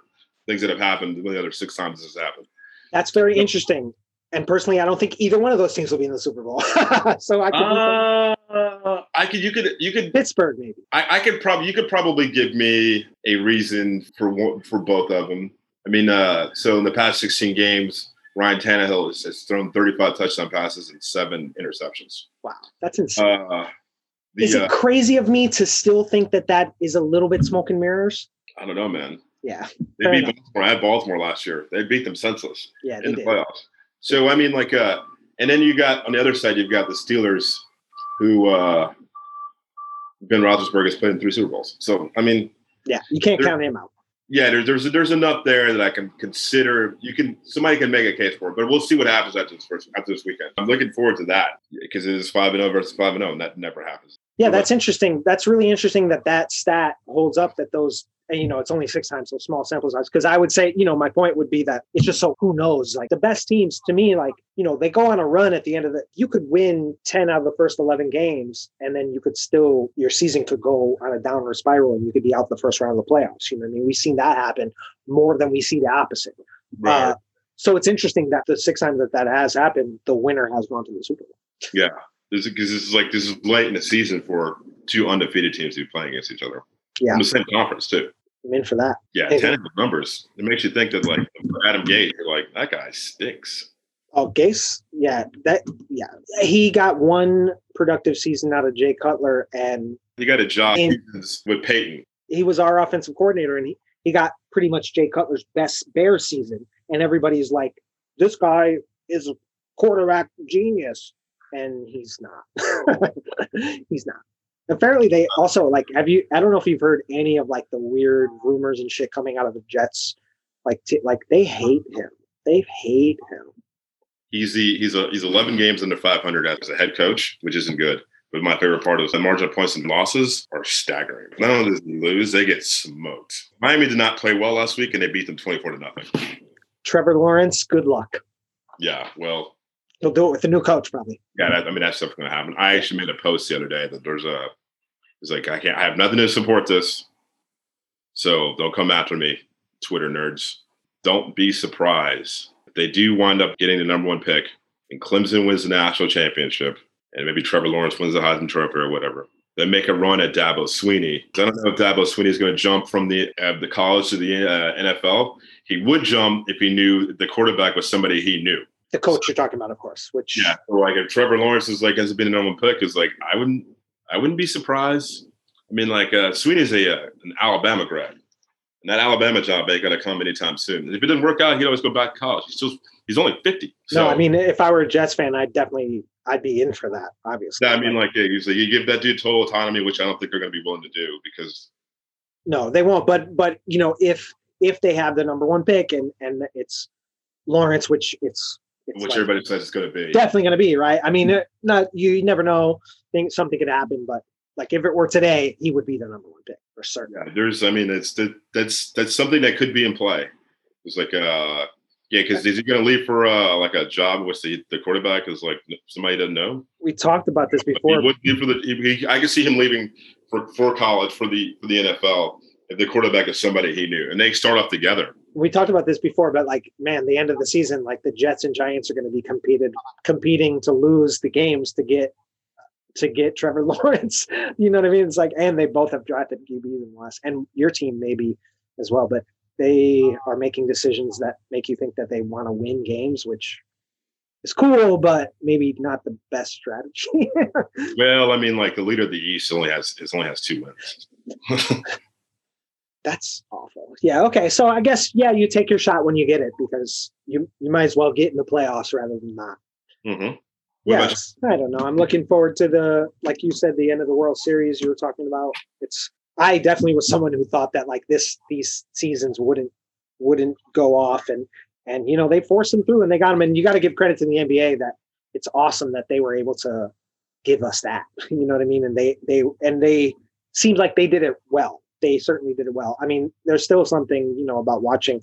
things that have happened, the other six times this has happened. That's very so, interesting. And personally, I don't think either one of those teams will be in the Super Bowl. [laughs] so I could, uh, I could, you could, you could Pittsburgh maybe. I, I could probably, you could probably give me a reason for for both of them. I mean, uh, so in the past 16 games, Ryan Tannehill has, has, thrown 35 touchdown passes and seven interceptions. Wow, that's insane. Uh, the, is it uh, crazy of me to still think that that is a little bit smoke and mirrors? I don't know, man. Yeah, they beat enough. Baltimore. I had Baltimore last year. They beat them senseless. Yeah, in the did. playoffs. So I mean, like, uh, and then you got on the other side, you've got the Steelers, who uh, Ben Roethlisberger has played in three Super Bowls. So I mean, yeah, you can't count him out yeah, there's there's there's enough there that I can consider. You can somebody can make a case for it, but we'll see what happens after this first after this weekend. I'm looking forward to that because it is five and zero versus five and zero, and that never happens. Yeah, that's interesting. That's really interesting that that stat holds up. That those and, you know, it's only six times, so small sample size. Because I would say, you know, my point would be that it's just so who knows? Like the best teams to me, like, you know, they go on a run at the end of the you could win 10 out of the first 11 games, and then you could still, your season could go on a downward spiral and you could be out the first round of the playoffs. You know I mean? We've seen that happen more than we see the opposite. Right. Uh, so it's interesting that the six times that that has happened, the winner has gone to the Super Bowl. Yeah. Because this is like, this is late in the season for two undefeated teams to be playing against each other. Yeah. In the same conference, too. I'm in for that. Yeah, ten numbers. It makes you think that like Adam Gase, you're like that guy stinks. Oh, Gase, yeah, that yeah, he got one productive season out of Jay Cutler, and he got a job with Peyton. He was our offensive coordinator, and he he got pretty much Jay Cutler's best Bears season, and everybody's like, this guy is a quarterback genius, and he's not. [laughs] he's not. Apparently, they also like. Have you? I don't know if you've heard any of like the weird rumors and shit coming out of the Jets. Like, t- like they hate him. They hate him. He's the he's a he's 11 games under 500 as a head coach, which isn't good. But my favorite part is the margin of points and losses are staggering. Not only does he lose, they get smoked. Miami did not play well last week, and they beat them 24 to nothing. Trevor Lawrence, good luck. Yeah, well, he'll do it with the new coach probably. Yeah, that, I mean that stuff's going to happen. I actually made a post the other day that there's a it's like I can't I have nothing to support this, so don't come after me, Twitter nerds. Don't be surprised if they do wind up getting the number one pick and Clemson wins the national championship and maybe Trevor Lawrence wins the Heisman Trophy or whatever. They make a run at Dabo Swinney. I don't know if Dabo Swinney is going to jump from the uh, the college to the uh, NFL. He would jump if he knew the quarterback was somebody he knew. The coach you're talking about, of course. Which yeah, like if Trevor Lawrence is like has been a number one pick, is like I wouldn't I wouldn't be surprised. I mean, like uh, Swinney's a uh, an Alabama grad, and that Alabama job ain't gonna come anytime soon. If it doesn't work out, he'd always go back to college. He's still he's only fifty. So. No, I mean, if I were a Jets fan, I'd definitely I'd be in for that. Obviously, yeah, I mean, like usually you give that dude total autonomy, which I don't think they're going to be willing to do because no, they won't. But but you know, if if they have the number one pick and and it's Lawrence, which it's which like, everybody says it's going to be definitely going to be right. I mean, not you never know. Think something could happen, but like if it were today, he would be the number one pick for certain. Yeah, there's. I mean, it's that that's that's something that could be in play. It's like uh yeah, because is he going to leave for uh, like a job? with the the quarterback is like somebody doesn't know. We talked about this before. He would leave for the. He, I could see him leaving for, for college for the for the NFL if the quarterback is somebody he knew, and they start off together. We talked about this before, but like, man, the end of the season, like the Jets and Giants are going to be competed competing to lose the games to get to get Trevor [laughs] Lawrence. you know what I mean? It's like, and they both have drafted QBs in the and your team maybe as well, but they are making decisions that make you think that they want to win games, which is cool, but maybe not the best strategy. [laughs] well, I mean, like the leader of the East only has is only has two wins. [laughs] That's awful. Yeah. Okay. So I guess yeah, you take your shot when you get it because you you might as well get in the playoffs rather than not. Mm-hmm. Yes. I don't know. I'm looking forward to the like you said the end of the World Series you were talking about. It's I definitely was someone who thought that like this these seasons wouldn't wouldn't go off and and you know they forced them through and they got them and you got to give credit to the NBA that it's awesome that they were able to give us that [laughs] you know what I mean and they they and they seemed like they did it well they certainly did it well I mean there's still something you know about watching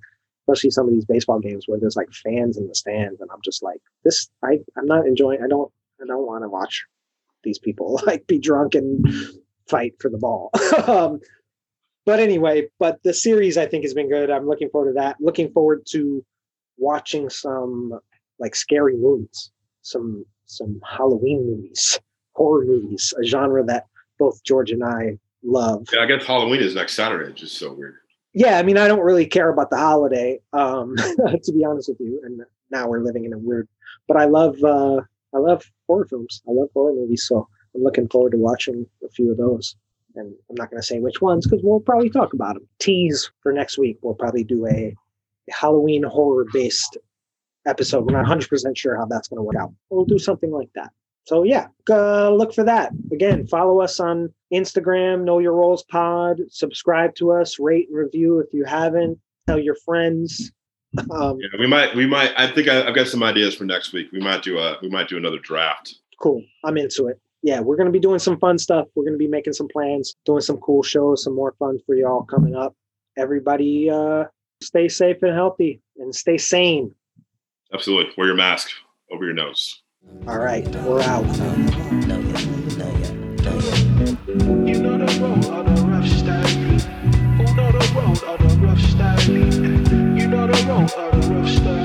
especially some of these baseball games where there's like fans in the stands and I'm just like this I I'm not enjoying I don't I don't want to watch these people [laughs] like be drunk and fight for the ball. [laughs] um, but anyway, but the series I think has been good. I'm looking forward to that. Looking forward to watching some like scary movies, some some Halloween movies, horror movies, a genre that both George and I love. Yeah, I guess Halloween is next Saturday. It's just so weird. Yeah, I mean, I don't really care about the holiday, um, [laughs] to be honest with you. And now we're living in a weird, but I love uh, I love horror films. I love horror movies. So I'm looking forward to watching a few of those. And I'm not going to say which ones because we'll probably talk about them. Tease for next week. We'll probably do a, a Halloween horror based episode. We're not 100% sure how that's going to work out. We'll do something like that. So yeah, uh, look for that. Again, follow us on Instagram, Know Your Roles Pod. Subscribe to us, rate and review if you haven't. Tell your friends. Um, yeah, we might. We might. I think I, have got some ideas for next week. We might do a. We might do another draft. Cool. I'm into it yeah, we're going to be doing some fun stuff. We're going to be making some plans, doing some cool shows, some more fun for y'all coming up. Everybody, uh, stay safe and healthy and stay sane. Absolutely. Wear your mask over your nose. All right, we're out. You know the road rough. Who know the road rough? You know the road rough.